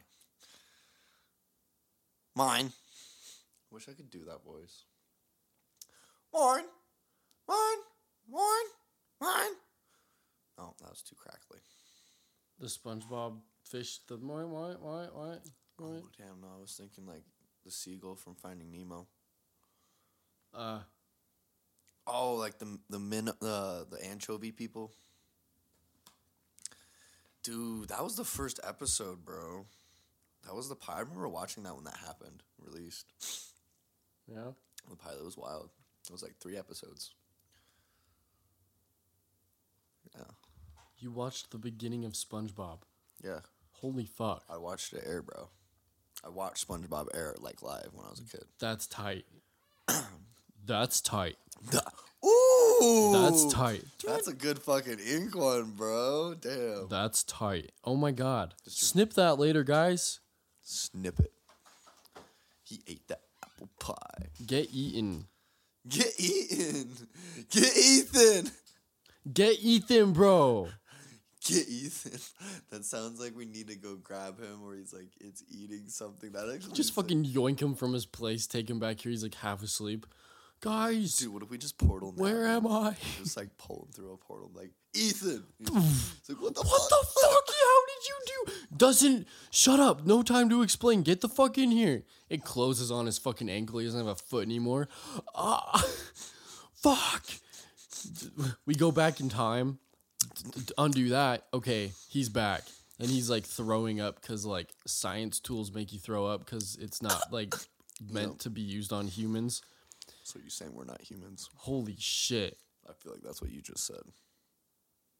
Mine. Wish I could do that voice. Mine. Mine. Mine. Mine. Oh, that was too crackly. The SpongeBob fish. The what? What? What? What? Oh, damn, no. I was thinking like the seagull from Finding Nemo. Uh, Oh, like the the min the the anchovy people. Dude, that was the first episode, bro. That was the pilot. I remember watching that when that happened, released. yeah. The pilot was wild. It was like three episodes. Yeah, You watched the beginning of SpongeBob. yeah. Holy fuck. I watched it air, bro. I watched SpongeBob air like live when I was a kid. That's tight. That's tight. Ooh, That's tight. That's a good fucking ink one, bro. Damn. That's tight. Oh my god. Snip that later, guys. Snip it. He ate that apple pie. Get eaten. Get eaten. Get Ethan. Get Ethan, bro. Get Ethan. That sounds like we need to go grab him where he's like, it's eating something. That actually Just fucking yoink him from his place, take him back here. He's like half asleep. Guys, Dude, what if we just portal now? where am I? Just like pull him through a portal. Like, Ethan. It's like, what the What fuck? the fuck? How did you do? Doesn't shut up. No time to explain. Get the fuck in here. It closes on his fucking ankle. He doesn't have a foot anymore. Ah, fuck. We go back in time. Undo that. Okay, he's back, and he's like throwing up because like science tools make you throw up because it's not like meant to be used on humans. So you're saying we're not humans? Holy shit! I feel like that's what you just said.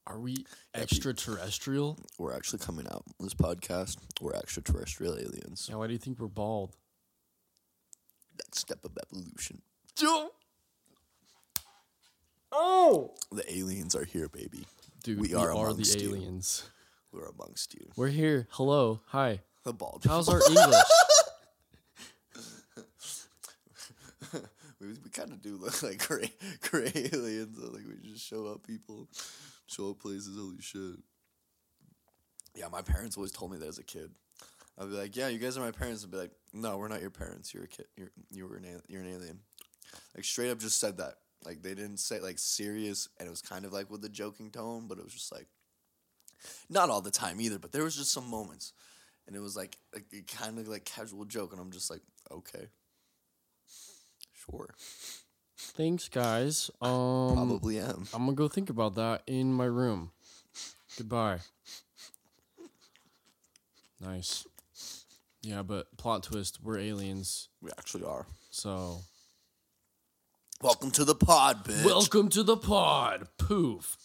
Are we extraterrestrial? We're actually coming out on this podcast. We're extraterrestrial aliens. Yeah. Why do you think we're bald? Next step of evolution. Oh, The aliens are here, baby. Dude, We we, are are, the amongst you. aliens. We're amongst you. We're here. Hello, hi. The bald. How's our English? we we kind of do look like gray, gray aliens. Like we just show up people, show up places. Holy shit! Yeah, my parents always told me that as a kid. I'd be like, "Yeah, you guys are my parents." I'd be like, "No, we're not your parents. You're a kid. You're you were an al- you're an alien." Like straight up, just said that. Like they didn't say like serious, and it was kind of like with a joking tone, but it was just like not all the time either. But there was just some moments, and it was like a, kind of like casual joke, and I'm just like, okay, sure, Thanks, guys. Um, probably am. I'm gonna go think about that in my room. Goodbye. Nice. Yeah, but plot twist: we're aliens. We actually are. So Welcome to the pod, bitch. welcome to the pod. Poof.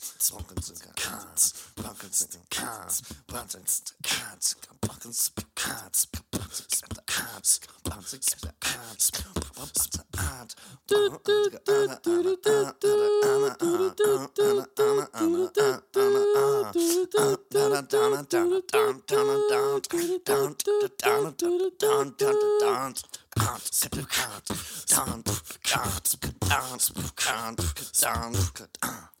Pumpkins and cats, pumpkins and cats, pumpkins and cats, pumpkins and cats, pumpkins and cats, pumpkins and cats, pumpkins and cats. Sound, sound, sound, sound.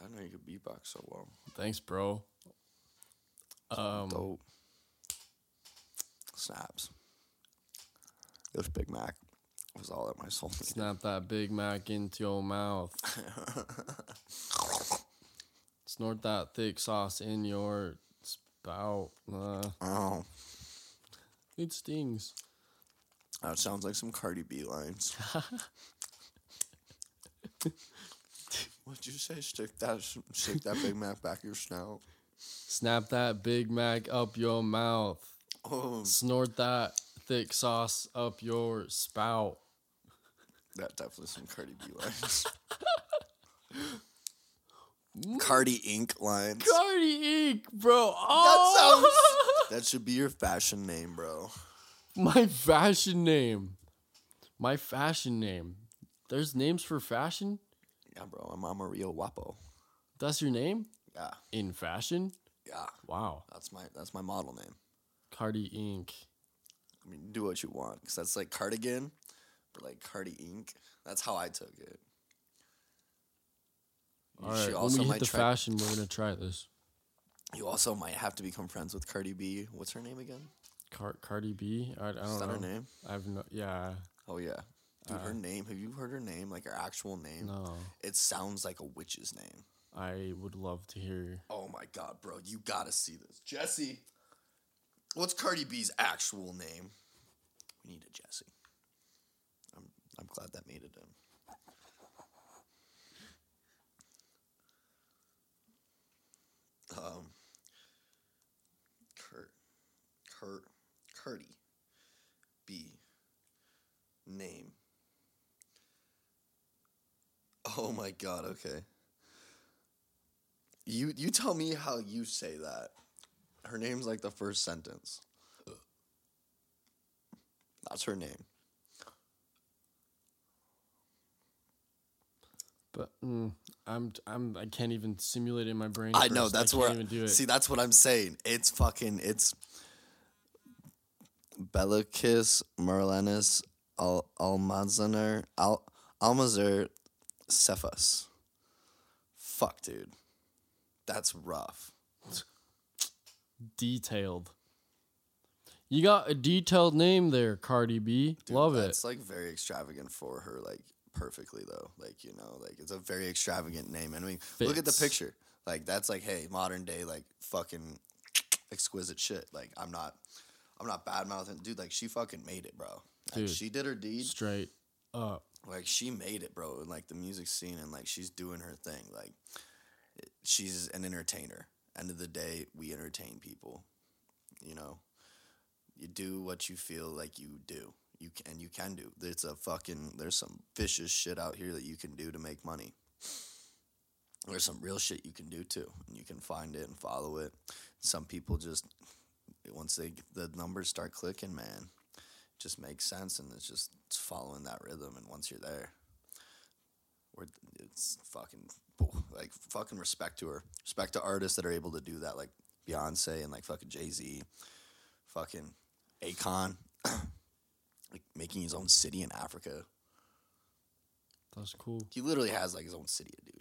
I know you could beatbox so well. Thanks, bro. Um, Dope. Snaps. This Big Mac was all that my soul needed. snap that Big Mac into your mouth. Snort that thick sauce in your spout. Uh, Oh, it stings. Oh, that sounds like some Cardi B lines. What'd you say? Stick that, stick that Big Mac back your snout. Snap that Big Mac up your mouth. Oh, Snort that thick sauce up your spout. that definitely some Cardi B lines. Cardi Ink. lines. Cardi Ink, bro. Oh, That should be your fashion name, bro. my fashion name. My fashion name. There's names for fashion. Yeah, bro. I'm Mama Rio Wapo. That's your name Yeah, in fashion. yeah. Wow, That's my that's my model name. Cardi Ink. I mean, do what you want, cause that's like cardigan, but like Cardi Ink. That's how I took it. All She right, when we hit the try- fashion, we're gonna try this. You also might have to become friends with Cardi B. What's her name again? Car- Cardi B. I, I don't Is that know. her name? I've no. Yeah. Oh yeah. Dude, Uh, her name. Have you heard her name? Like her actual name? No. It sounds like a witch's name. I would love to hear. Oh my god, bro, you gotta see this. Jesse. What's Cardi B's actual name? We need a Jesse. I'm I'm glad that made it in. Um Kurt Kurt Cardi B name. Oh my god, okay. You you tell me how you say that. Her name's like the first sentence. That's her name. But mm, I'm I'm I can't even simulate it in my brain. I know that's I where. can't even do it. See, that's what I'm saying. It's fucking. It's Belakis Marlenis Al Almazaner Al Almazer Cephas. Fuck, dude. That's rough. detailed. You got a detailed name there, Cardi B. Dude, Love it. That's like very extravagant for her, like perfectly though. Like you know, like it's a very extravagant name. And I mean, look at the picture. Like that's like, hey, modern day like fucking exquisite shit. Like I'm not, I'm not bad mouthing, dude. Like she fucking made it, bro. Like Dude. she did her deed. Straight up. Like she made it, bro. In like the music scene, and like she's doing her thing. Like it- she's an entertainer. End of the day, we entertain people. You know, you do what you feel like you do. You can you can do. There's a fucking there's some vicious shit out here that you can do to make money. There's some real shit you can do too, and you can find it and follow it. Some people just once they the numbers start clicking, man, it just makes sense, and it's just it's following that rhythm. And once you're there, we're it's fucking like fucking respect to her, respect to artists that are able to do that, like Beyonce and like fucking Jay Z, fucking Akon, like making his own city in Africa. That's cool. He literally has like his own city, dude.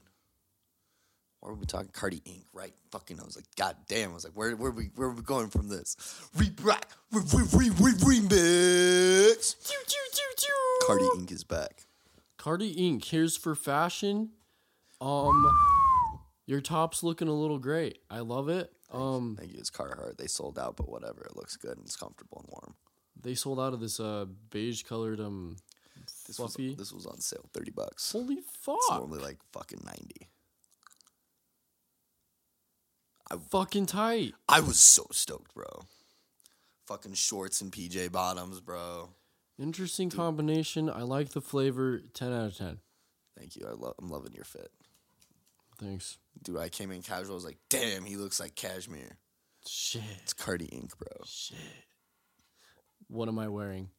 Or are we talking Cardi Ink. Right? Fucking, I was like, God damn! I was like, where, where we, where are we going from this? Re-brack, re, re, re, re, remix. Cardi Ink. is back. Cardi Ink. Here's for fashion. Um, your top's looking a little great. I love it. Um, Thank you. It's Carhartt. They sold out, but whatever. It looks good and it's comfortable and warm. they sold out of this uh beige colored um This fluffy. was this was on sale, thirty bucks. Holy fuck! It's fuck! normally like fucking ninety. Fucking tight. I was so stoked, bro. Fucking shorts and PJ bottoms, bro. Interesting combination. I like the flavor. Ten out of ten. Thank you. I love. I'm loving your fit, Thanks. dude. I came in casual. I was like, damn, he looks like cashmere. Shit. It's Cardi Ink., bro. Shit. What am I wearing?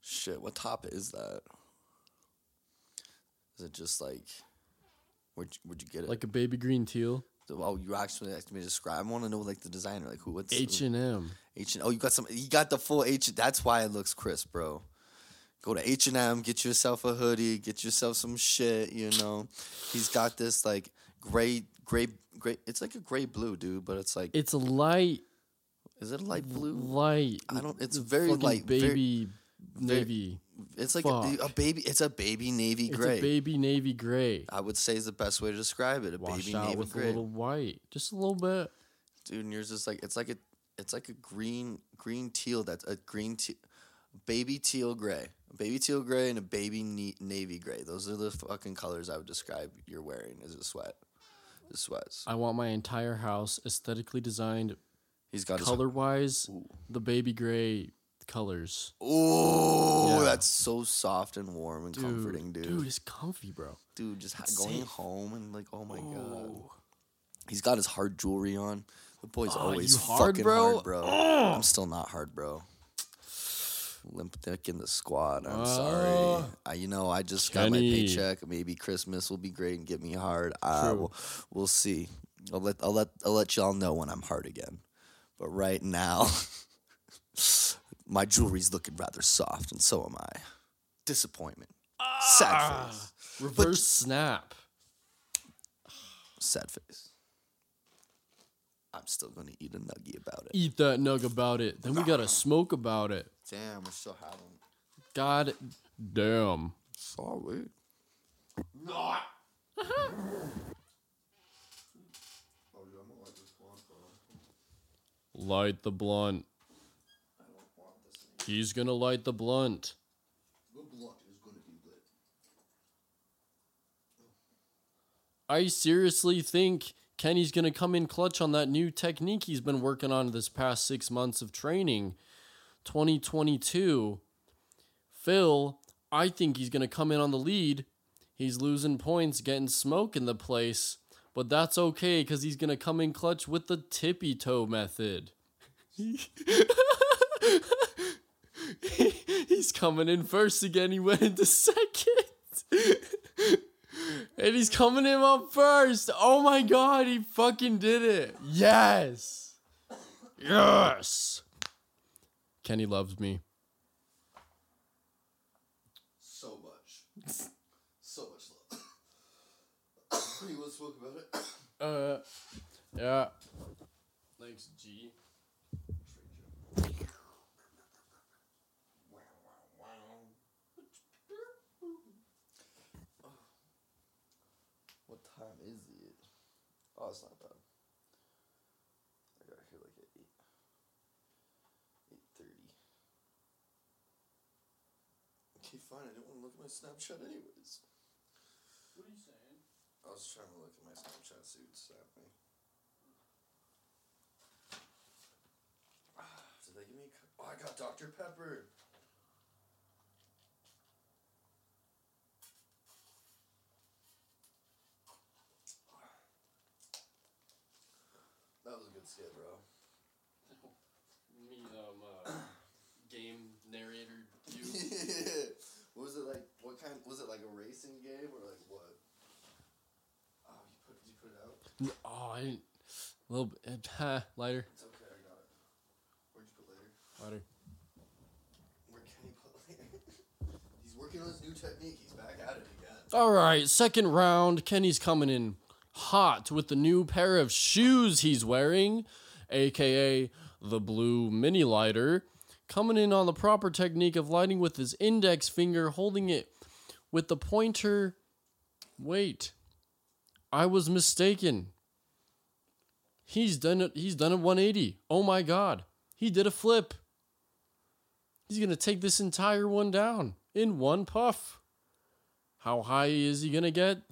Shit, what top is that? Is it just like, where'd you, where'd you get it? Like a baby green teal. oh, you actually asked me to describe. I want to know like the designer, like who, what's H and M. H and oh, you got some. You got the full H. That's why it looks crisp, bro. Go to H and M, get yourself a hoodie, get yourself some shit. You know, he's got this like gray, gray, gray. It's like a gray blue, dude, but it's like, It's a light, is it a light blue? light. I don't. It's very light, very- baby navy. It's like a, a baby. It's a baby navy gray. It's a baby navy gray. I would say is the best way to describe it. A Washed baby out navy with gray, a little white, just a little bit. dude. And yours is like it's like a it's like a green green teal. That's a green teal, baby teal gray, a baby teal gray, and a baby ne- navy gray. Those are the fucking colors I would describe you're wearing as a sweat. The sweats. I want my entire house aesthetically designed, He's got his color wise, the baby gray colors. Oh, Yeah. that's so soft and warm and comforting, dude. Dude, it's comfy, bro. Dude, just It's going safe. home and like, oh my god. He's got his hard jewelry on. The boy's Oh, always hard, fucking bro? hard, bro. I'm still not hard, bro. Limp dick in the squad. I'm sorry. Uh, I, you know, I just got my paycheck. Maybe Christmas will be great and get me hard. Uh, True. we'll, we'll see. I'll let I'll let I'll let y'all know when I'm hard again. But right now, my jewelry's looking rather soft, and so am I. Disappointment. Sad Ah. face. Reverse snap. Sad face. I'm still gonna eat a nugget about it. Eat that nug about it. Then we gotta smoke about it. Damn, we're still having. God damn. Sorry. Light the blunt. He's gonna light the blunt. The blunt is gonna be lit. I seriously think Kenny's gonna come in clutch on that new technique he's been working on this past six months of training. 2022. Phil, I think he's gonna come in on the lead. He's losing points, getting smoke in the place, but that's okay because he's gonna come in clutch with the tippy toe method. he's coming in first again. He went into second. and he's coming in up first. Oh my god, he fucking did it. Yes. Yes. Kenny loves me. So much. So much love. you want to smoke about it? Uh, yeah. Thanks, G. What What time is it? Oh, it's not bad. I got here like at eight. Eight thirty. Okay, fine. I didn't want to look at my Snapchat anyways. What are you saying? I was trying to look at my Snapchat, see what snap me. Did they give me? a Oh, I got Dr Pepper. Good bro. Me, um, uh, game narrator, you. what was it like? What kind? Was it like a racing game or like what? Oh, you put you put it out. Oh, I didn't. A little bit. Ha, lighter. It's okay, I got it. Where'd you put later? Lighter. Where can he put later? He's working on his new technique. He's back at it again. All right, second round. Kenny's coming in hot with the new pair of shoes he's wearing, aka the blue mini lighter. Coming in on the proper technique of lighting with his index finger, holding it with the pointer. Wait, I was mistaken. He's done it. He's done a 180. Oh my god, he did a flip. He's gonna take this entire one down in one puff. How high is he gonna get?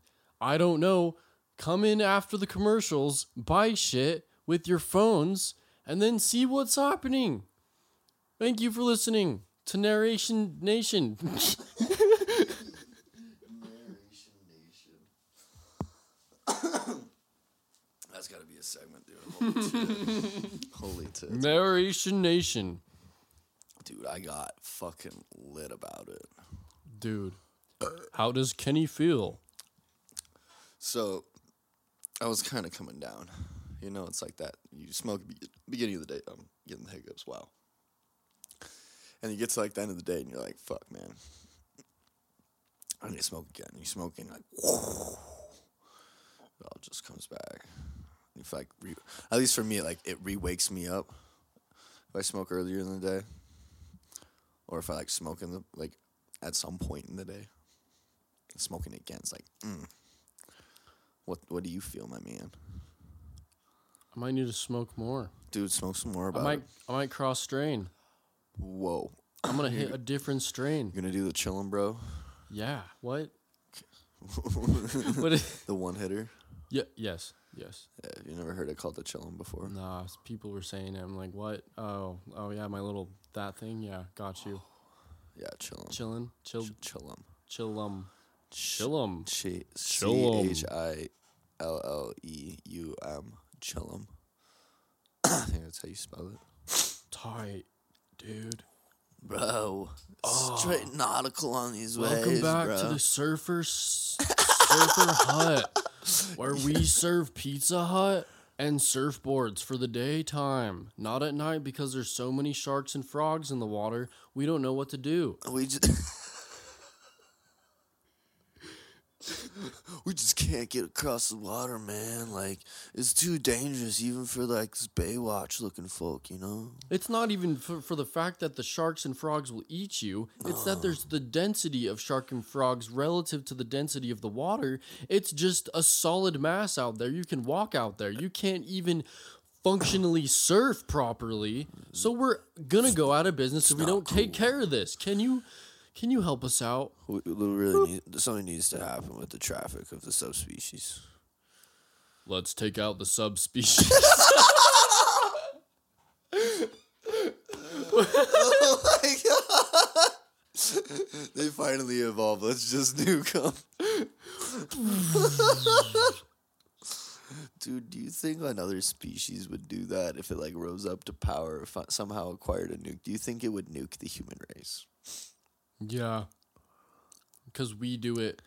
I don't know. Come in after the commercials, buy shit with your phones, and then see what's happening. Thank you for listening to Narration Nation. Narration Nation. That's got to be a segment, dude. Holy tits. Narration Nation. Dude, I got fucking lit about it. Dude, how does Kenny feel? So, I was kind of coming down. You know, it's like that. You smoke beginning of the day. I'm getting the hiccups. Wow. And you get to like the end of the day, and you're like, "Fuck, man, I need to smoke again." You smoking like, it all just comes back. If like, at least for me, like it re wakes me up. If I smoke earlier in the day, or if I like smoke in the like at some point in the day, smoking again, it's like, mm. What What do you feel, my man? I might need to smoke more. Dude, smoke some more I about might it. I might cross strain. Whoa. I'm gonna hit a different strain. You're gonna do the chillin', bro? Yeah. What? What? Is, the one hitter? yeah. Yes. Yes. Yeah, you never heard it called the chillin' before? Nah. People were saying it. I'm like, what? Oh. Oh yeah. My little that thing. Yeah. Got you. Yeah, chillin'. Chillin'. Chill. Ch- chillum. Chillum. Chillum. Chi- C Chillum. H I L L E U M. Chillum. I think that's how you spell it. Tight, dude. Bro. Straight ah. nautical on these Oh. Welcome waves, back bro. to the Surfer Surfer Hut, where we serve Pizza Hut and surfboards for the daytime, not at night because there's so many sharks and frogs in the water. We don't know what to do. We just we just can't get across the water, man. Like it's too dangerous, even for like this Baywatch looking folk, you know. It's not even for, for the fact that the sharks and frogs will eat you. It's that there's the density of shark and frogs relative to the density of the water. It's just a solid mass out there. You can walk out there. You can't even functionally surf properly. So we're gonna go out of business if we don't take care of this. Can you can you help us out? We, we really need something needs to happen with the traffic of the subspecies. Let's take out the subspecies. oh my god! they finally evolved. Let's just nuke them. Dude, do you think another species would do that if it like rose up to power or fi- somehow acquired a nuke? Do you think it would nuke the human race? Yeah. Because we do it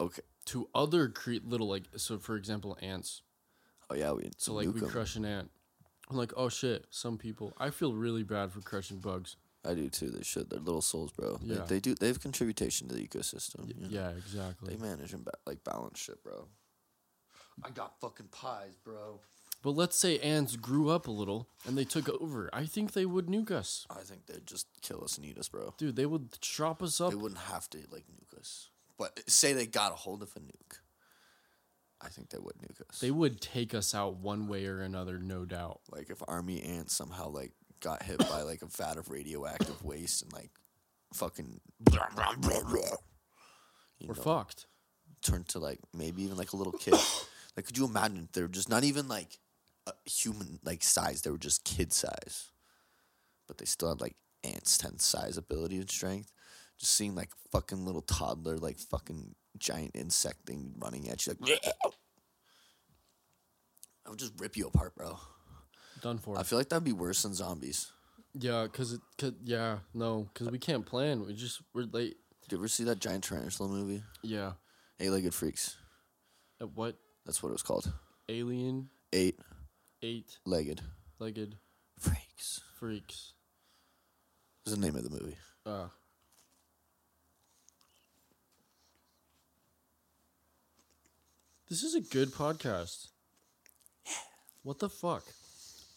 Okay. to other cre- little like so for example ants. Oh yeah, we So like we 'em. crush an ant. I'm like, oh shit, some people. I feel really bad for crushing bugs. I do too. They should. They're little souls, bro. They- Yeah. They, do. They have contribution to the ecosystem. you know? Yeah, exactly. They manage and ba- like balance shit, bro. I got fucking pies, bro. But let's say ants grew up a little and they took over. I think they would nuke us. I think they'd just kill us and eat us, bro. Dude, they would chop us up. They wouldn't have to like nuke us. But say they got a hold of a nuke. I think they would nuke us. They would take us out one way or another, no doubt. like if army ants somehow like got hit by like a vat of radioactive waste and like fucking you We're know, fucked. turned to like maybe even like a little kid. like could you imagine if they're just not even like human like size, they were just kid size. But they still had like ants ten size ability and strength. Just seeing like fucking little toddler like fucking giant insect thing running at you like I would just rip you apart, bro. Done for. I feel like that'd be worse than zombies. yeah, cause it, cause yeah, no, cause we can't plan. We just we're late. Did you ever see that giant tarantula movie? Yeah. Eight legged freaks. Uh, what That's what it was called. alien Eight eight legged legged freaks. freaks? Was the name of the movie. Uh, this is a good podcast. Yeah. What the fuck?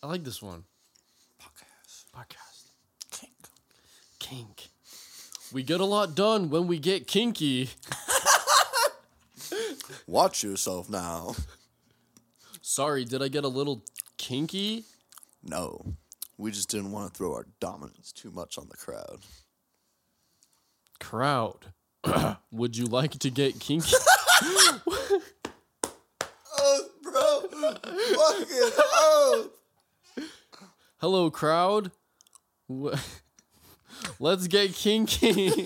I like this one. Podcast. Podcast. Kink. Kink. We get a lot done when we get kinky. Watch yourself now. Sorry, did I get a little kinky? No. We just didn't want to throw our dominance too much on the crowd. Crowd. Would you like to get kinky? Oh, bro. Fucking oh. Hello, crowd. Wh- Let's get kinky.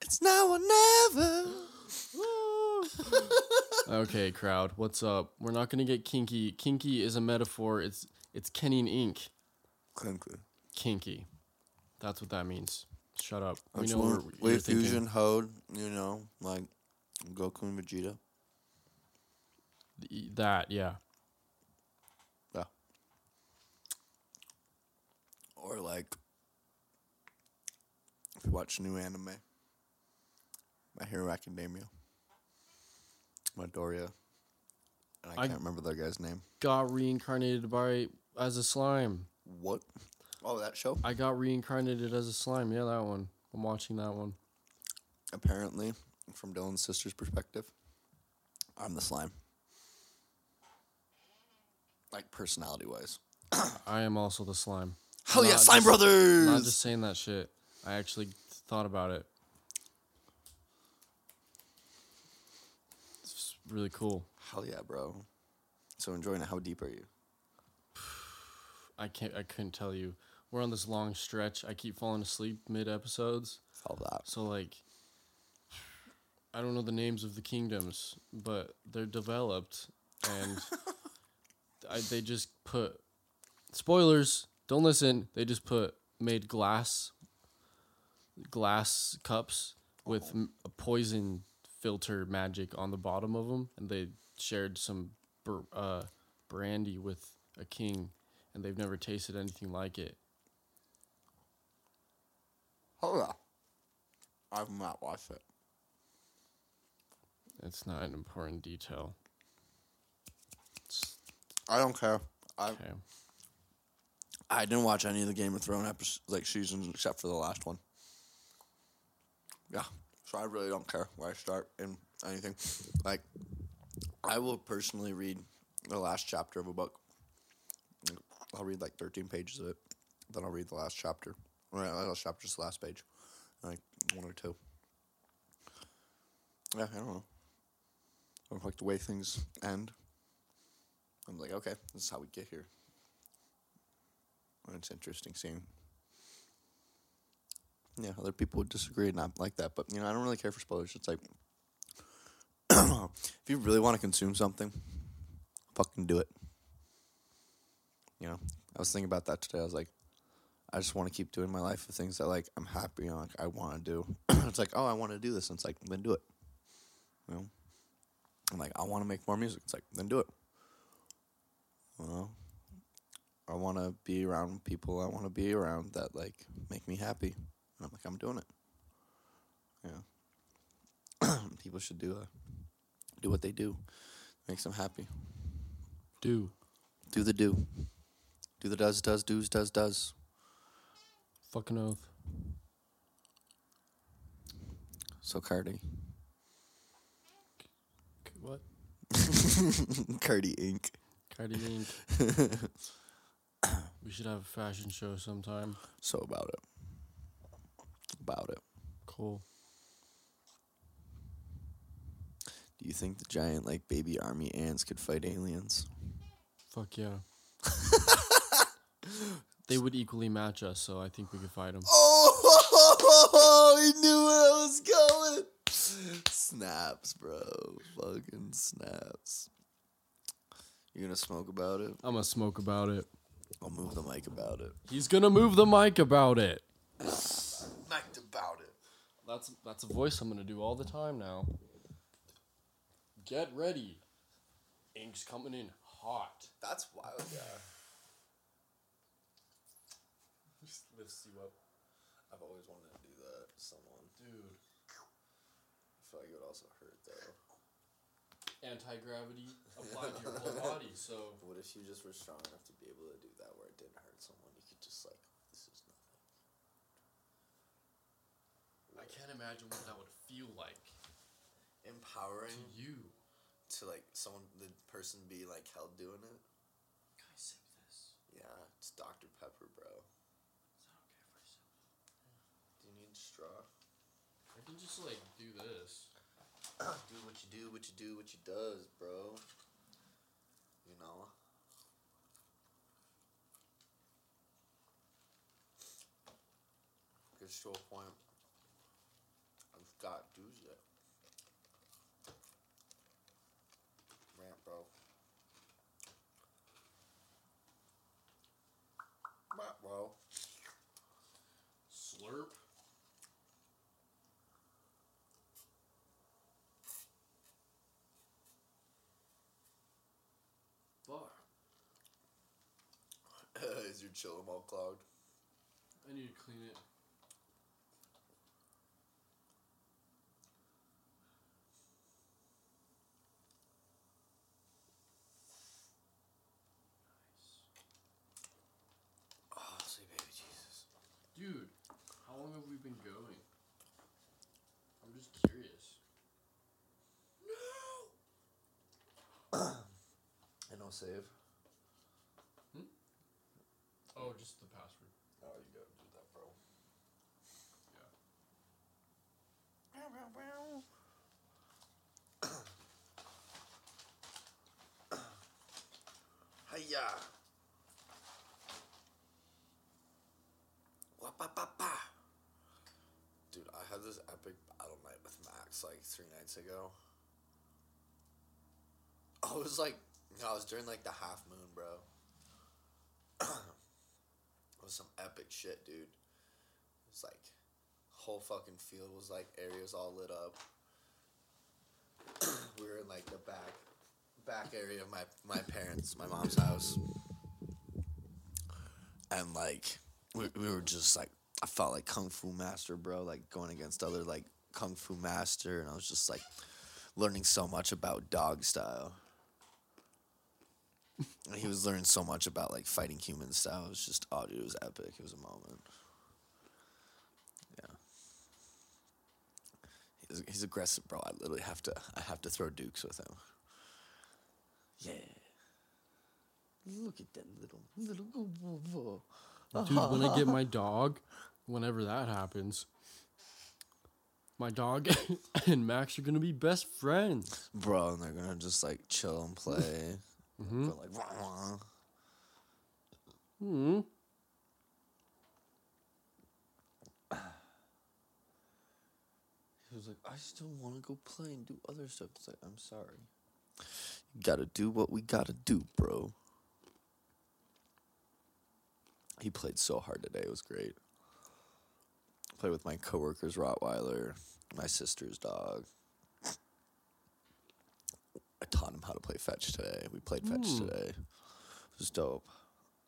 It's now or never. okay, crowd. What's up? We're not gonna get kinky. Kinky is a metaphor. It's it's Kenny and Ink. Kinky. Kinky. That's what that means. Shut up. We Which know one? what Wave. Fusion, Hode, you know, like Goku and Vegeta. Y- That, yeah. Yeah. Or like, if you watch new anime, My Hero Academia, Midoriya, and I, I- can't remember that guy's name. Got reincarnated by as a slime. What? Oh, that show. I got reincarnated as a slime. Yeah, that one. I'm watching that one. Apparently, from Dylan's sister's perspective, I'm the slime. Like personality wise. I am also the slime. Hell yeah, Slime just- Brothers! Not just saying that shit. I actually thought about it. It's really cool. Hell yeah, bro. So enjoying it. How deep are you? I can't. I couldn't tell you. We're on this long stretch. I keep falling asleep mid episodes. All that. So like, I don't know the names of the kingdoms, but they're developed, and I, they just put spoilers. Don't listen. They just put made glass glass cups with oh. m- a poison filter magic on the bottom of them, and they shared some br- uh, brandy with a king, and they've never tasted anything like it. Hold yeah. I've not watched it. It's not an important detail. It's- I don't care. I okay. I didn't watch any of the Game of Thrones episodes, like seasons except for the last one. Yeah, so I really don't care where I start in anything. Like, I will personally read the last chapter of a book. I'll read like thirteen pages of it, then I'll read the last chapter. Or not the last chapter, just the last page, like one or two. Yeah, I don't know. I don't like the way things end. I'm like, okay, this is how we get here. It's interesting seeing. Yeah, other people would disagree and not like that, but you know, I don't really care for spoilers. It's like, if you really want to consume something, fucking do it. You know, I was thinking about that today. I was like, I just want to keep doing my life with things that like I'm happy and like I want to do. it's like, oh, I want to do this, and it's like, then do it. You know, I'm like, I want to make more music. It's like, then do it. You know, I want to be around people I want to be around that like make me happy. And I'm like, I'm doing it. Yeah. people should do uh, do what they do, makes them happy. Do Do the do. Do the does does does does does. fucking oath. So Cardi, What? Cardi Ink. Cardi Ink. we should have a fashion show sometime. So about it. About it. Cool. Do you think the giant like baby army ants could fight aliens? Fuck yeah. they would equally match us, so I think we could fight them. Oh, he knew where I was going. Snaps, bro. Fucking snaps. You gonna smoke about it? I'm gonna smoke about it. I'll move the mic about it. He's gonna move the mic about it. Mic about it. That's that's a voice I'm gonna do all the time now. Get ready. Ink's coming in hot. That's wild, yeah. Just lifts you up. I've always wanted to do that to someone. Dude. I feel like it would also hurt though. Anti gravity applied to your whole body, so What if you just were strong enough to be able to do that where it didn't hurt someone? You could just like, this is nothing. I can't imagine what that would feel like Empowering to you. to like someone, the person be like held doing it. Can I sip this? Yeah, it's Dr. Pepper, bro. Is that okay I sip? Do you need a straw? I can just like do this. do what you do, what you do, what you does, bro. You know? Gets to a point. I've got dudes that. Rant, bro. Rant, bro. Slurp. Fuck. Is your chillum all clogged? I need to clean it. Oh, sweet baby Jesus. Dude, how long have we been going? I'm just curious. And no save. Hmm? Oh, just the password. Oh, you gotta do that, bro. Yeah. Hiya. Wah-pa-pa-pa. Dude, I had this epic battle night with Max like three nights ago. I was like, no, it was during like the half moon, bro. it was some epic shit, dude. It was like, whole fucking field was like areas all lit up. we were in like the back, back area of my my parents, my mom's house, and like we we were just like I felt like kung fu master, bro. Like going against other like kung fu master, and I was just like learning so much about dog style. He was learning so much about like fighting human style. It was just oh dude, it was epic. It was a moment. Yeah. He's, he's aggressive, bro. I literally have to I have to throw dukes with him. Yeah. Look at that little little Dude, when I get my dog, whenever that happens, my dog and Max are gonna be best friends. Bro, and they're gonna just like chill and play. Mm-hmm. Like. Hmm. He was like, I still want to go play and do other stuff. It's like, I'm sorry. You gotta do what we gotta do, bro. He played so hard today. It was great. Played with my coworker's Rottweiler, my sister's dog. I taught him how to play fetch today. We played fetch Hmm. today. It was dope.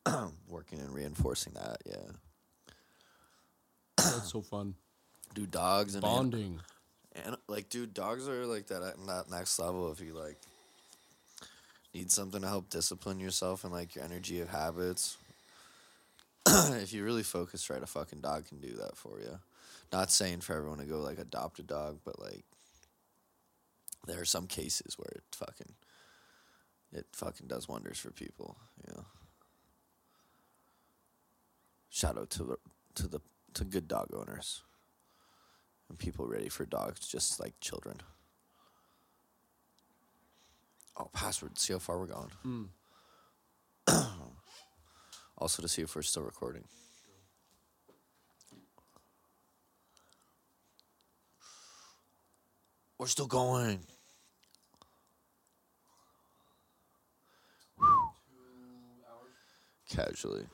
Working and reinforcing that, yeah. That's so fun. Do dogs and Bonding. and like, dude, dogs are like that at that next level. If you like need something to help discipline yourself and like your energy of habits, if you really focus right, a fucking dog can do that for you. Not saying for everyone to go like adopt a dog, but like there are some cases where it fucking it fucking does wonders for people. You know. Shout out to the to the to good dog owners and people ready for dogs, just like children. Oh, password. See how far we're going. Hmm. also to see if we're still recording. We're still going. Casually.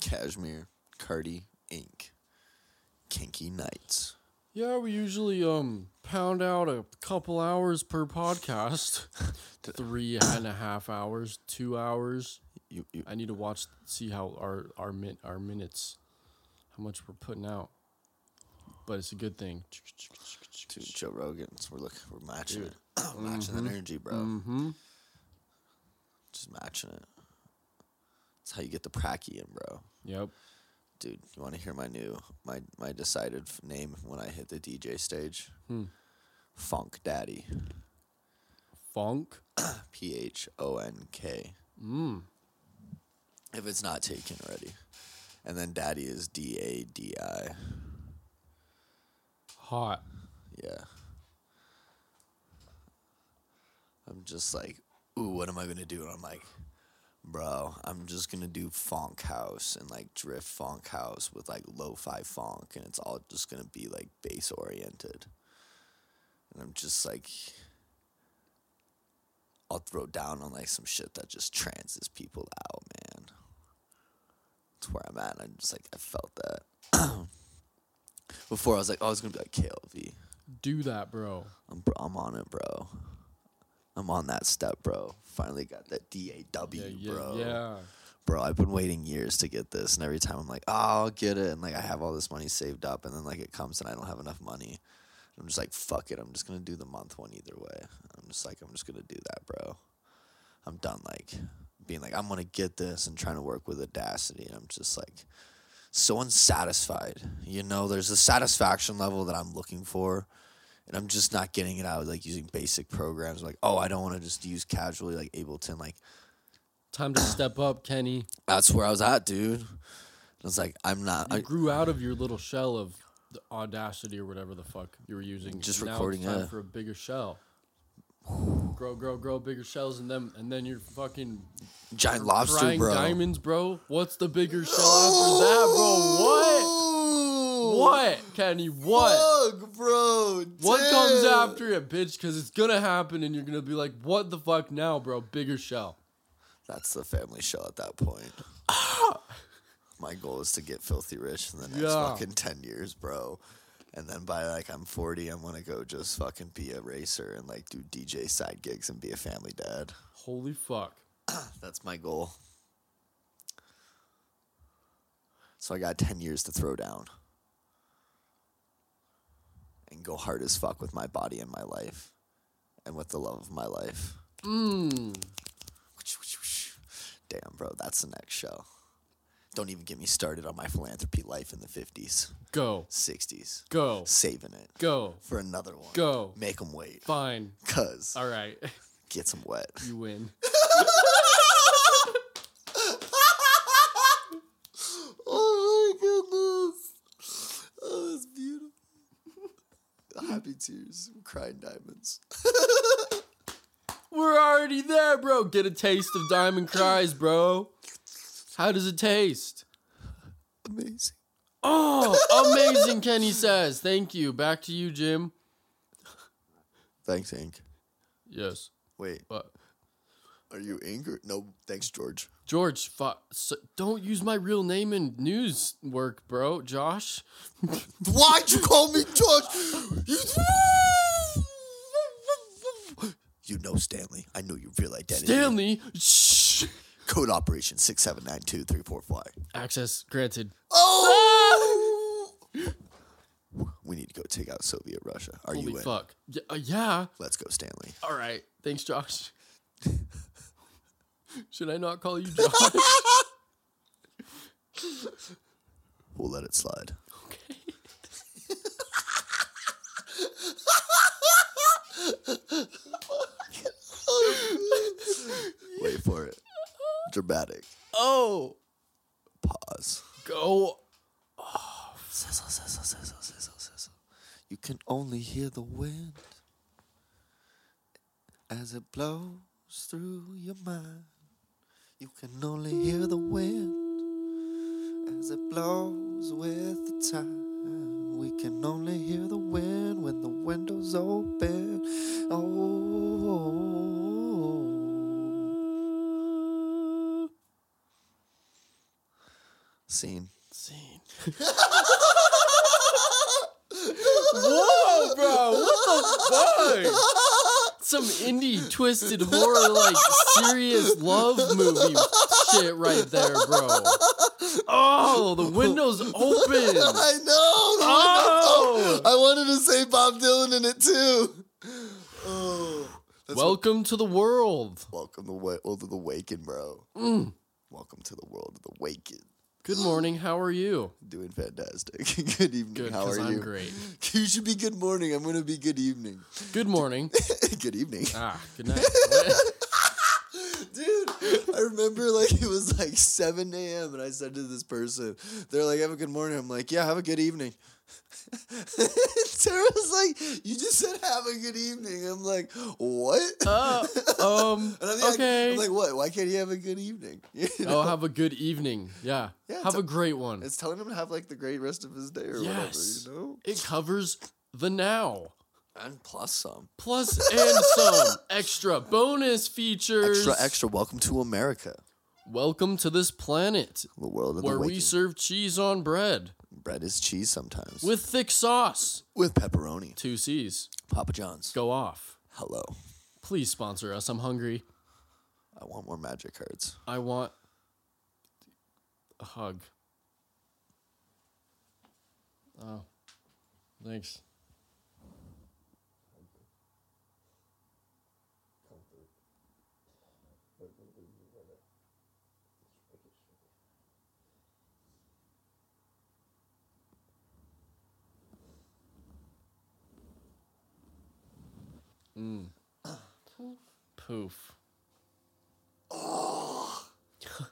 Cashmere, Cardi, Ink. Kinky Nights. Yeah, we usually um pound out a couple hours per podcast. Three and a half hours, two hours. You, you, I need to watch see how our our min our minutes, how much we're putting out. But it's a good thing. to Joe Rogan's. We're looking. we're matching Dude. it, matching the energy, bro. Mm-hmm. Just matching it. That's how you get the pracky in, bro. Yep. Dude, you want to hear my new my my decided f- name when I hit the DJ stage? Hmm. Phonk Daddy. Phonk. P H O N K. Mm. If it's not taken already, and then Daddy is D A D I. Hot. Yeah. I'm just like, ooh, what am I gonna do? And I'm like, bro, I'm just gonna do funk house and like drift phonk house with like lo-fi funk, and it's all just gonna be like bass oriented. And I'm just like, I'll throw down on like some shit that just trances people out, man. That's where I'm at. And I'm just like, I felt that. Before I was like, oh, it's gonna be like KLV. Do that, bro. I'm, bro, I'm on it, bro. I'm on that step, bro. Finally got that DAW, Yeah, yeah, bro. yeah. Bro, I've been waiting years to get this, and every time I'm like, oh, I'll get it, and like I have all this money saved up, and then like it comes and I don't have enough money. I'm just like, fuck it. I'm just gonna do the month one either way. I'm just like, I'm just gonna do that, bro. I'm done like being like, I'm gonna get this and trying to work with Audacity, and I'm just like so unsatisfied. You know, there's a satisfaction level that I'm looking for, and I'm just not getting it out like using basic programs. Like, oh, I don't want to just use casually like Ableton. Like, Time to step up, Kenny. that's where I was at, dude. I was like, I'm not. You I, grew out of your little shell of the Audacity or whatever the fuck you were using. Just now recording, it's time for a bigger shell. grow, grow, grow bigger shells, and then and then you're fucking giant lobster, bro. diamonds, bro. What's the bigger shell after that, bro? What? What, Kenny? What? Fuck, bro. What comes after it, bitch? Because it's gonna happen, and you're gonna be like, "What the fuck now, bro? Bigger shell." That's the family show at that point. My goal is to get filthy rich in the next Yeah. fucking ten years, bro. And then by like I'm forty, I'm gonna go just fucking be a racer and like do DJ side gigs and be a family dad. Holy fuck! That's my goal. So I got ten years to throw down. And go hard as fuck with my body and my life. And with the love of my life. Mmm. Damn, bro, that's the next show. Don't even get me started on my philanthropy life in the 50s, Go, 60s. go, Saving it go, for another one. go. Make them wait. Fine. Because All right, Get some wet. you win. oh my goodness. Oh, that's beautiful. Happy tears. Crying diamonds. We're already there, bro. Get a taste of Diamond Cries, bro. How does it taste? Amazing. Oh, amazing, Kenny says. Thank you. Back to you, Jim. Thanks, Hank. Yes. Wait, But are you angry? No, thanks, George. George, fu- so don't use my real name in news work, bro. Josh. Why'd you call me George? You, you know Stanley. I know your real identity. Stanley. Shh. Code operation six seven nine two three four five. Access granted. Oh! we need to go take out Soviet Russia. Are Holy you in? fuck. Y- uh, yeah. Let's go, Stanley. All right. Thanks, Josh. Should I not call you Josh? We'll let it slide. okay. Wait for it. Dramatic. Oh, Pause. go. Sizzle, sizzle, sizzle, sizzle, sizzle. You can only hear the wind as it blows through your mind. You can only hear the wind as it blows with the time. We can only hear the wind when the window's open. Oh. Scene. Scene. Whoa, bro! What the fuck? Some indie twisted horror like serious love movie shit right there, bro. Oh, the window's open. I know. the Oh! I wanted to say Bob Dylan in it too. Oh, that's what- Welcome to the world. welcome to wa- world of the Waken, bro. Mm. Welcome to the world of the Waken. Good morning. How are you? Doing fantastic. good evening. Good, How are I'm you? great. You should be good morning. I'm gonna be good evening. Good morning. good evening. Ah, good night. Dude, I remember like it was like 7 a.m. and I said to this person, they're like, have a good morning. I'm like, yeah, have a good evening. Sarah was like, you just said have a good evening. I'm like, what? Uh, um, I'm like, okay. I'm like, what? Why can't you have a good evening? You Oh, have a good evening. Yeah. Yeah, have a great one. it's telling him to have like the great rest of his day or Yes. whatever, you know? It covers the now. And plus some. Plus and some extra bonus features. Extra, extra. Welcome to America, Welcome to this planet the world of where we serve cheese on bread Bread is cheese sometimes. with thick sauce. with pepperoni. Two C's. Papa John's. Go off. Hello. Please sponsor us. I'm hungry. I want more magic cards. I want a hug. Oh, thanks. Mm. Poof.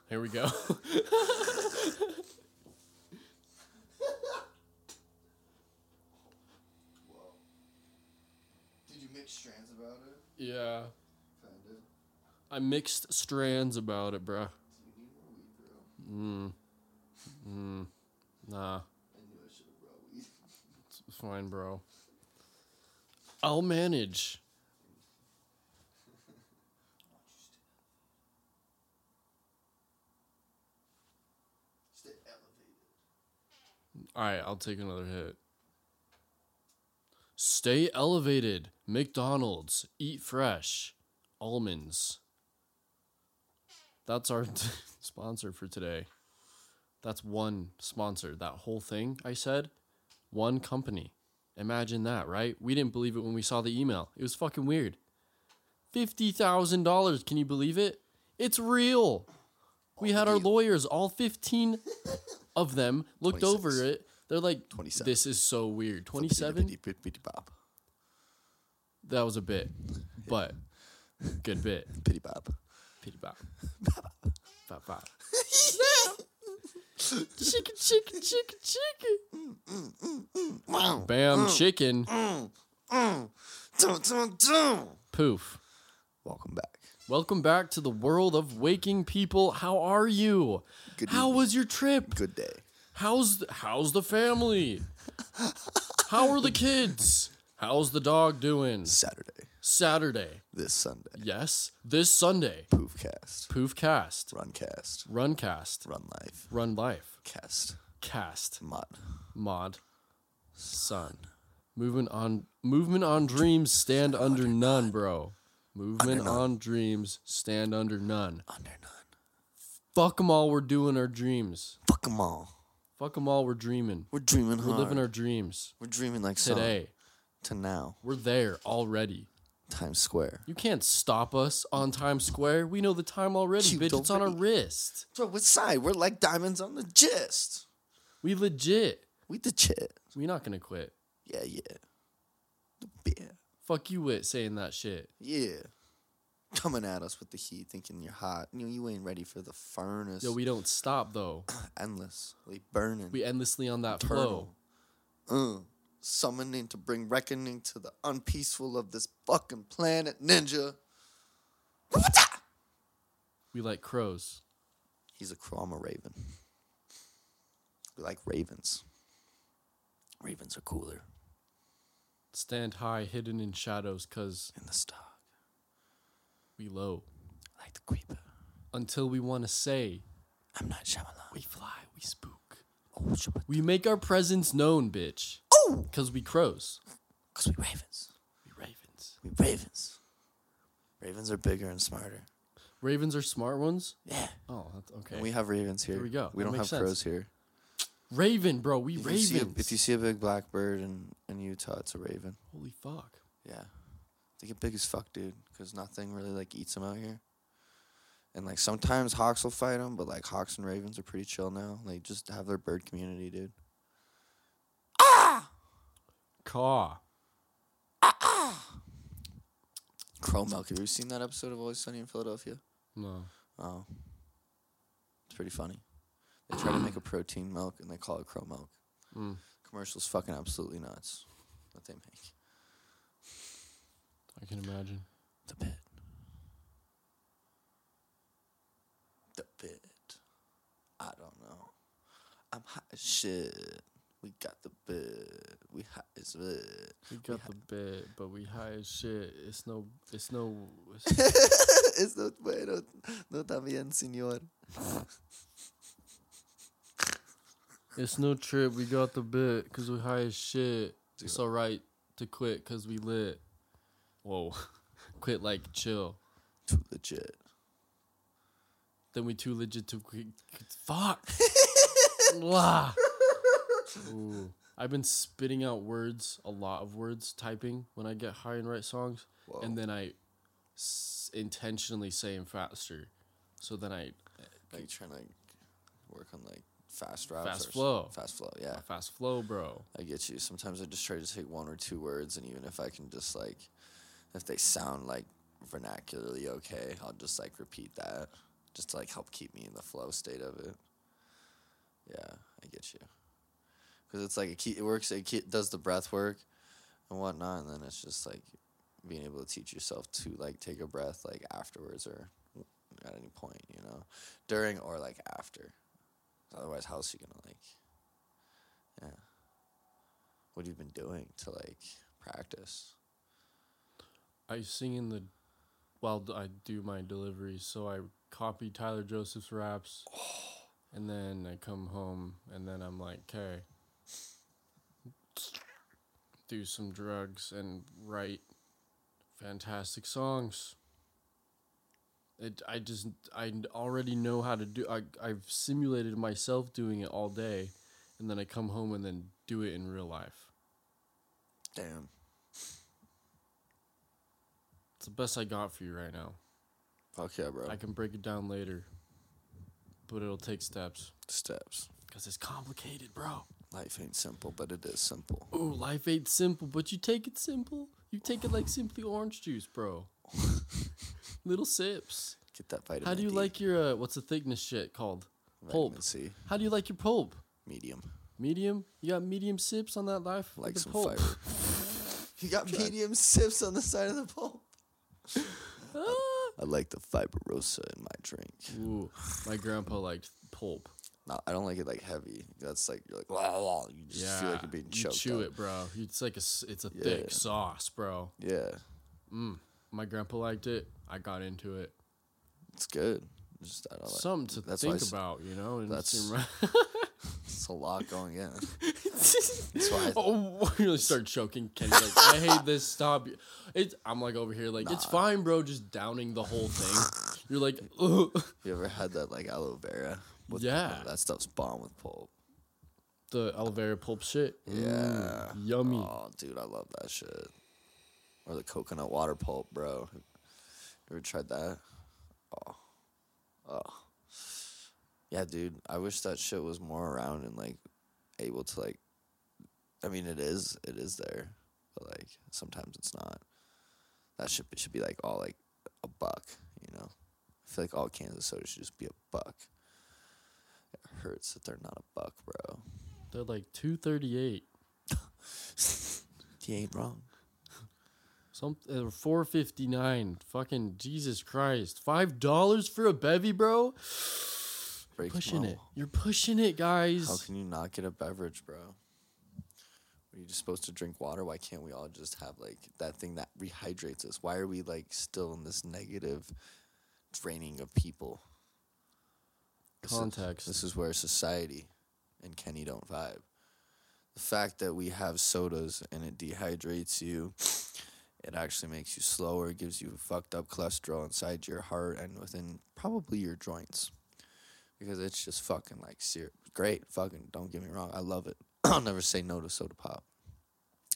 Here we go. Did you mix strands about it? yeah. Kind of. I mixed strands about it, bruh. Do you need more weed, bro? Mm. Mm. Nah. I knew I should have brought weed. It's fine, bro. I'll manage. All right, I'll take another hit. Stay elevated. McDonald's. Eat fresh. Almonds. That's our sponsor for today. That's one sponsor. That whole thing I said, one company. Imagine that, right? We didn't believe it when we saw the email. It was fucking weird. $50,000. Can you believe it? It's real. We had our lawyers, all 15 of them, looked over it. They're like, 27. this is so weird. 27? Pitty, pitty, pitty. That was a bit, but good bit. Pitty bop. Pity bop. Bop bop. chicken, chicken, chicken, chicken. Wow. Bam, mm. chicken. Mm. Mm. mm, dun, dun, dun. Poof. Welcome back. Welcome back to the world of waking people. How are you? Good How evening. was your trip? Good day. How's the, how's the family? How are the kids? How's the dog doing? Saturday. Saturday. This Sunday. Yes, this Sunday. Poofcast. Poof cast. Runcast. Runcast. Run cast. Run life. Run life. Cast. Cast. Mod. Mod. Sun. Movement on movement on dreams stand under none, bro. Movement on dreams stand under none. Under none. Fuck them all, we're doing our dreams. Fuck them all. Fuck them all, we're dreaming. We're dreaming We're hard. living our dreams. We're dreaming like sun. Today. To now. We're there already. Times Square. You can't stop us on Times Square. We know the time already, You bitch. It's on our wrist. Bro, what side? We're like diamonds on the gist. We legit. We the chit. we not gonna quit. Yeah, yeah. Yeah. Fuck you, with saying that shit. Yeah. coming at us with the heat, thinking you're hot. You know, you ain't ready for the furnace. Yo, we don't stop though. endlessly burning. We endlessly on that eternal. flow. Uh, summoning to bring reckoning to the unpeaceful of this fucking planet, ninja. We like crows. He's a crow. I'm a raven. We like ravens. Ravens are cooler Stand high, hidden in shadows, cause in the stock. we low. Like the creeper. Until we want to say, I'm not Shyamalan. we fly, we spook. Oh, We make our presence known, bitch. Oh! Cause we crows. Because we ravens. We ravens. We ravens. Ravens are bigger and smarter. Ravens are smart ones. Yeah. Oh, that's okay. And we have ravens here. There we go. We That don't have sense. crows here. Raven, bro. We If you, ravens. see a, if you see a big black bird in, in Utah, it's a raven. Holy fuck. Yeah. They get big as fuck, dude, because nothing really, like, eats them out here. And, like, sometimes hawks will fight them, but, like, hawks and ravens are pretty chill now. They just have their bird community, dude. Ah! Caw. Ah, ah! Crow milk. Have you seen that episode of Always Sunny in Philadelphia? No. Oh. It's pretty funny. They try to make a protein milk and they call it crow milk. Mm. Commercial's fucking absolutely nuts. What they make. I can imagine. The bit. The bit. I don't know. I'm hot as shit. We got the bit. We hot as shit. We got the bit, but we high as shit. It's no. It's no. It's, es no bueno. No está bien, señor. it's no trip. We got the bit, cause we high as shit. It's alright to quit, cause we lit. Whoa. quit like chill. Too legit. Then we too legit to quit. Fuck. Ooh. I've been spitting out words, a lot of words, typing when I get high and write songs, Whoa. and then I s- intentionally say them faster. So then I like trying to work on like fast raps. Fast flow. Fast flow, yeah. fast flow, bro. I get you. Sometimes I just try to take one or two words, and even if I can just like, if they sound like vernacularly okay, I'll just like repeat that, just to like help keep me in the flow state of it. Yeah, I get you. Because it's like it, keep, it works. It keep, does the breath work and whatnot, and then it's just like being able to teach yourself to like take a breath like afterwards or at any point, you know, during or like after. Otherwise, how else you gonna like? Yeah. What have you been doing to like practice? I sing in the while I do my deliveries, so I copy Tyler Joseph's raps, and then I come home, and then I'm like, okay, do some drugs and write fantastic songs. It, I just I already know how to do. I I've simulated myself doing it all day, and then I come home and then do it in real life. Damn. It's the best I got for you right now. Fuck yeah, bro. I can break it down later, but it'll take steps Steps. because it's complicated, bro. Life ain't simple, but it is simple. Ooh, life ain't simple, but you take it simple. You take it like simply orange juice, bro. Little sips. Get that vitamin. How do you D, like your uh, what's the thickness shit called? vitamin pulp? C? How do you like your pulp? Medium. Medium? You got medium sips on that life? Like the some pulp. fiber. you got medium sips on the side of the pulp. Ah. I like the fiberosa in my drink. Ooh, my grandpa liked pulp. No, I don't like it like heavy. That's like you're like wow, wow. you just yeah, feel like you're being you chew up. it, bro. It's like a it's a Yeah. thick sauce, bro. Yeah, Mm. My grandpa liked it. I got into it. it's good. Just I don't like. Something to that's why I think about, you know. And that's- seem right- It's a lot going in. That's why. I, oh, really start choking. Kenny's like, I hate this. Stop. It's. I'm like over here, like it's fine, bro. Just downing the whole thing. You're like, Ugh. you ever had that like aloe vera? With Yeah. that stuff's bomb with pulp. the aloe vera pulp shit. Yeah. Mm, yummy. Oh, dude, I love that shit. Or the coconut water pulp, bro. You ever tried that? Oh, oh, yeah, dude. I wish that shit was more around and like able to like. I mean, it is. It is there, but like sometimes it's not. That shit should be like all like a buck. You know, I feel like all cans of soda should just be a buck. It hurts that they're not a buck, bro. They're like two thirty eight. He ain't wrong. Some uh, four fifty nine. Fucking Jesus Christ! Five dollars for a bevy, bro. Pushing it. You're pushing it, guys. How can you not get a beverage, bro? Are you just supposed to drink water? Why can't we all just have like that thing that rehydrates us? Why are we like still in this negative draining of people? This is- This is where society and Kenny don't vibe. The fact that we have sodas and it dehydrates you, it actually makes you slower, gives you fucked up cholesterol inside your heart and within probably your joints. Because it's just fucking like syrup. Great, fucking don't get me wrong. I love it. I'll never say no to soda pop.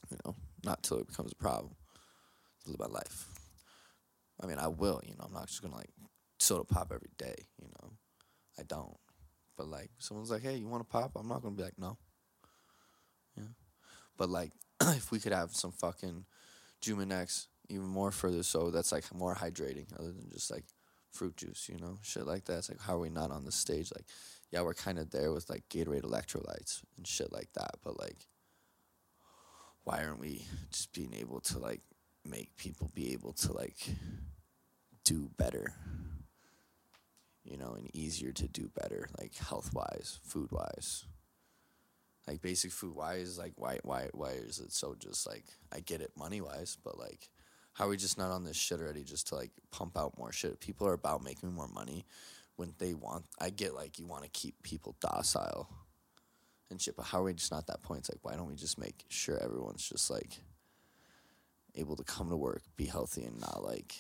You know, not till it becomes a problem. To live my life. I mean, I will, you know, I'm not just gonna like soda pop every day, you know. I don't. But like, someone's like, "Hey, you want to pop?" I'm not gonna be like, "No." Yeah. But like, if we could have some fucking Jumanex, even more further, so that's like more hydrating, other than just like fruit juice, you know, shit like that. It's like, how are we not on the stage? Like, yeah, we're kind of there with like Gatorade electrolytes and shit like that, but like, why aren't we just being able to like make people be able to like do better? you know, and easier to do better, like health wise, food wise. Like basic food wise, like why why why is it so just like I get it money wise, but like how are we just not on this shit already just to like pump out more shit? People are about making more money when they want I get like you want to keep people docile and shit, but how are we just not at that point? It's like why don't we just make sure everyone's just like able to come to work, be healthy and not like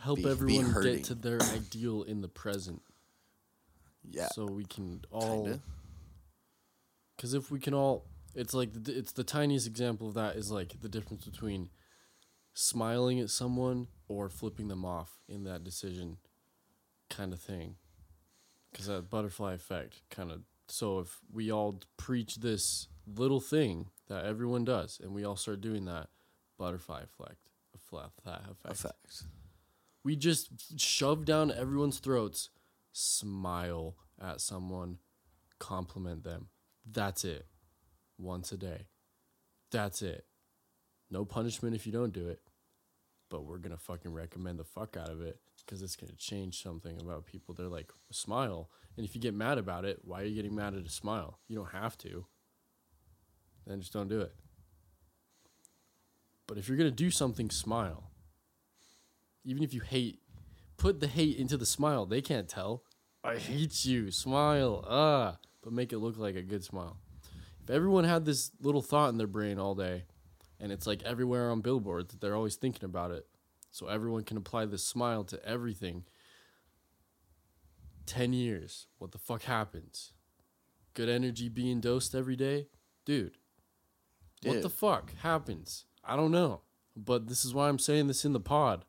Help be- be everyone hurting. get to their ideal in the present, yeah. so we can all. Kinda. Because if we can all, it's like the, it's the tiniest example of that is like the difference between smiling at someone or flipping them off in that decision, kind of thing. Because that butterfly effect kind of. So if we all preach this little thing that everyone does, and we all start doing that, butterfly effect, effect. Effect. We just shove down everyone's throats, smile at someone, compliment them. That's it. Once a day. That's it. No punishment if you don't do it. But we're going to fucking recommend the fuck out of it because it's going to change something about people. They're like, smile. And if you get mad about it, why are you getting mad at a smile? You don't have to. Then just don't do it. But if you're going to do something, smile even if you hate, put the hate into the smile. They can't tell. I hate you. Smile. Ah, but make it look like a good smile. If everyone had this little thought in their brain all day, and it's like everywhere on billboards that they're always thinking about it, so everyone can apply this smile to everything. 10 years, what the fuck happens? Good energy being dosed every day? Dude, what the fuck happens? I don't know. But this is why I'm saying this in the pod.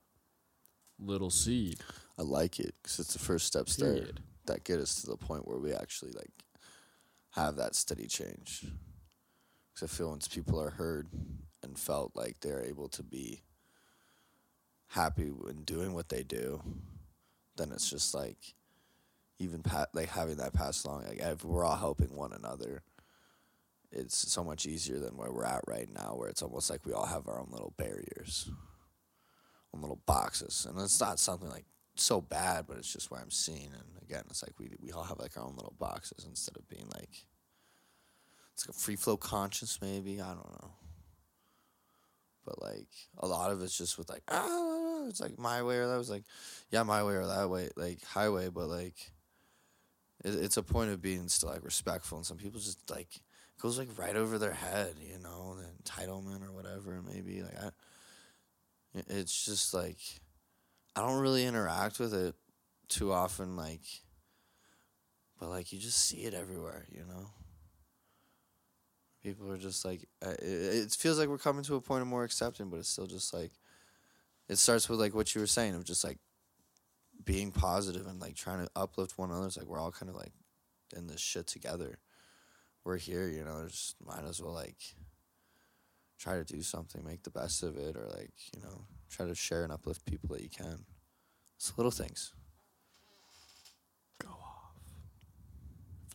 Little seed. I like it because it's the first step Period. that get us to the point where we actually like have that steady change. Because I feel once people are heard and felt like they're able to be happy in doing what they do, then it's just like even pa- like having that pass along. Like if we're all helping one another, it's so much easier than where we're at right now, where it's almost like we all have our own little barriers, own little boxes, and it's not something like so bad, but it's just where I'm seeing. And again, it's like we we all have like our own little boxes instead of being like it's like a free flow conscious, maybe I don't know. But like a lot of it's just with like ah, it's like my way or that was like, yeah, my way or that way, like highway. But like, it, it's a point of being still like respectful, and some people just like it goes like right over their head, you know, the entitlement or whatever. Maybe like I, it- it's just like I don't really interact with it too often, like, but like you just see it everywhere, you know. People are just like, uh, it, it feels like we're coming to a point of more accepting, but it's still just like, it starts with like what you were saying of just like being positive and like trying to uplift one another. It's like we're all kind of like in this shit together. We're here, you know. Just might as well like try to do something, make the best of it, or like you know Try to share and uplift people that you can. It's little things. Go off.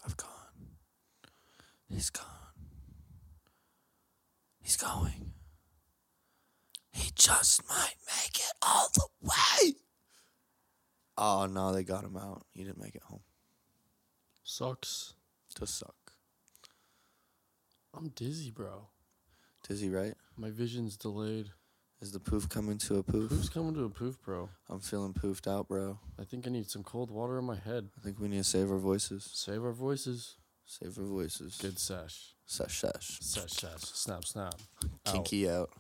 I've gone. He's gone. He's going. He just might make it all the way. Oh no, they got him out. He didn't make it home. Sucks. Does suck. I'm dizzy, bro. Dizzy, right? My vision's delayed. Is the poof coming to a poof? Poof's coming to a poof, bro. I'm feeling poofed out, bro. I think I need some cold water in my head. I think we need to save our voices. Save our voices. Save our voices. Good sesh. Sesh sesh. Sesh, sesh. Snap, snap. Out. Kinky out.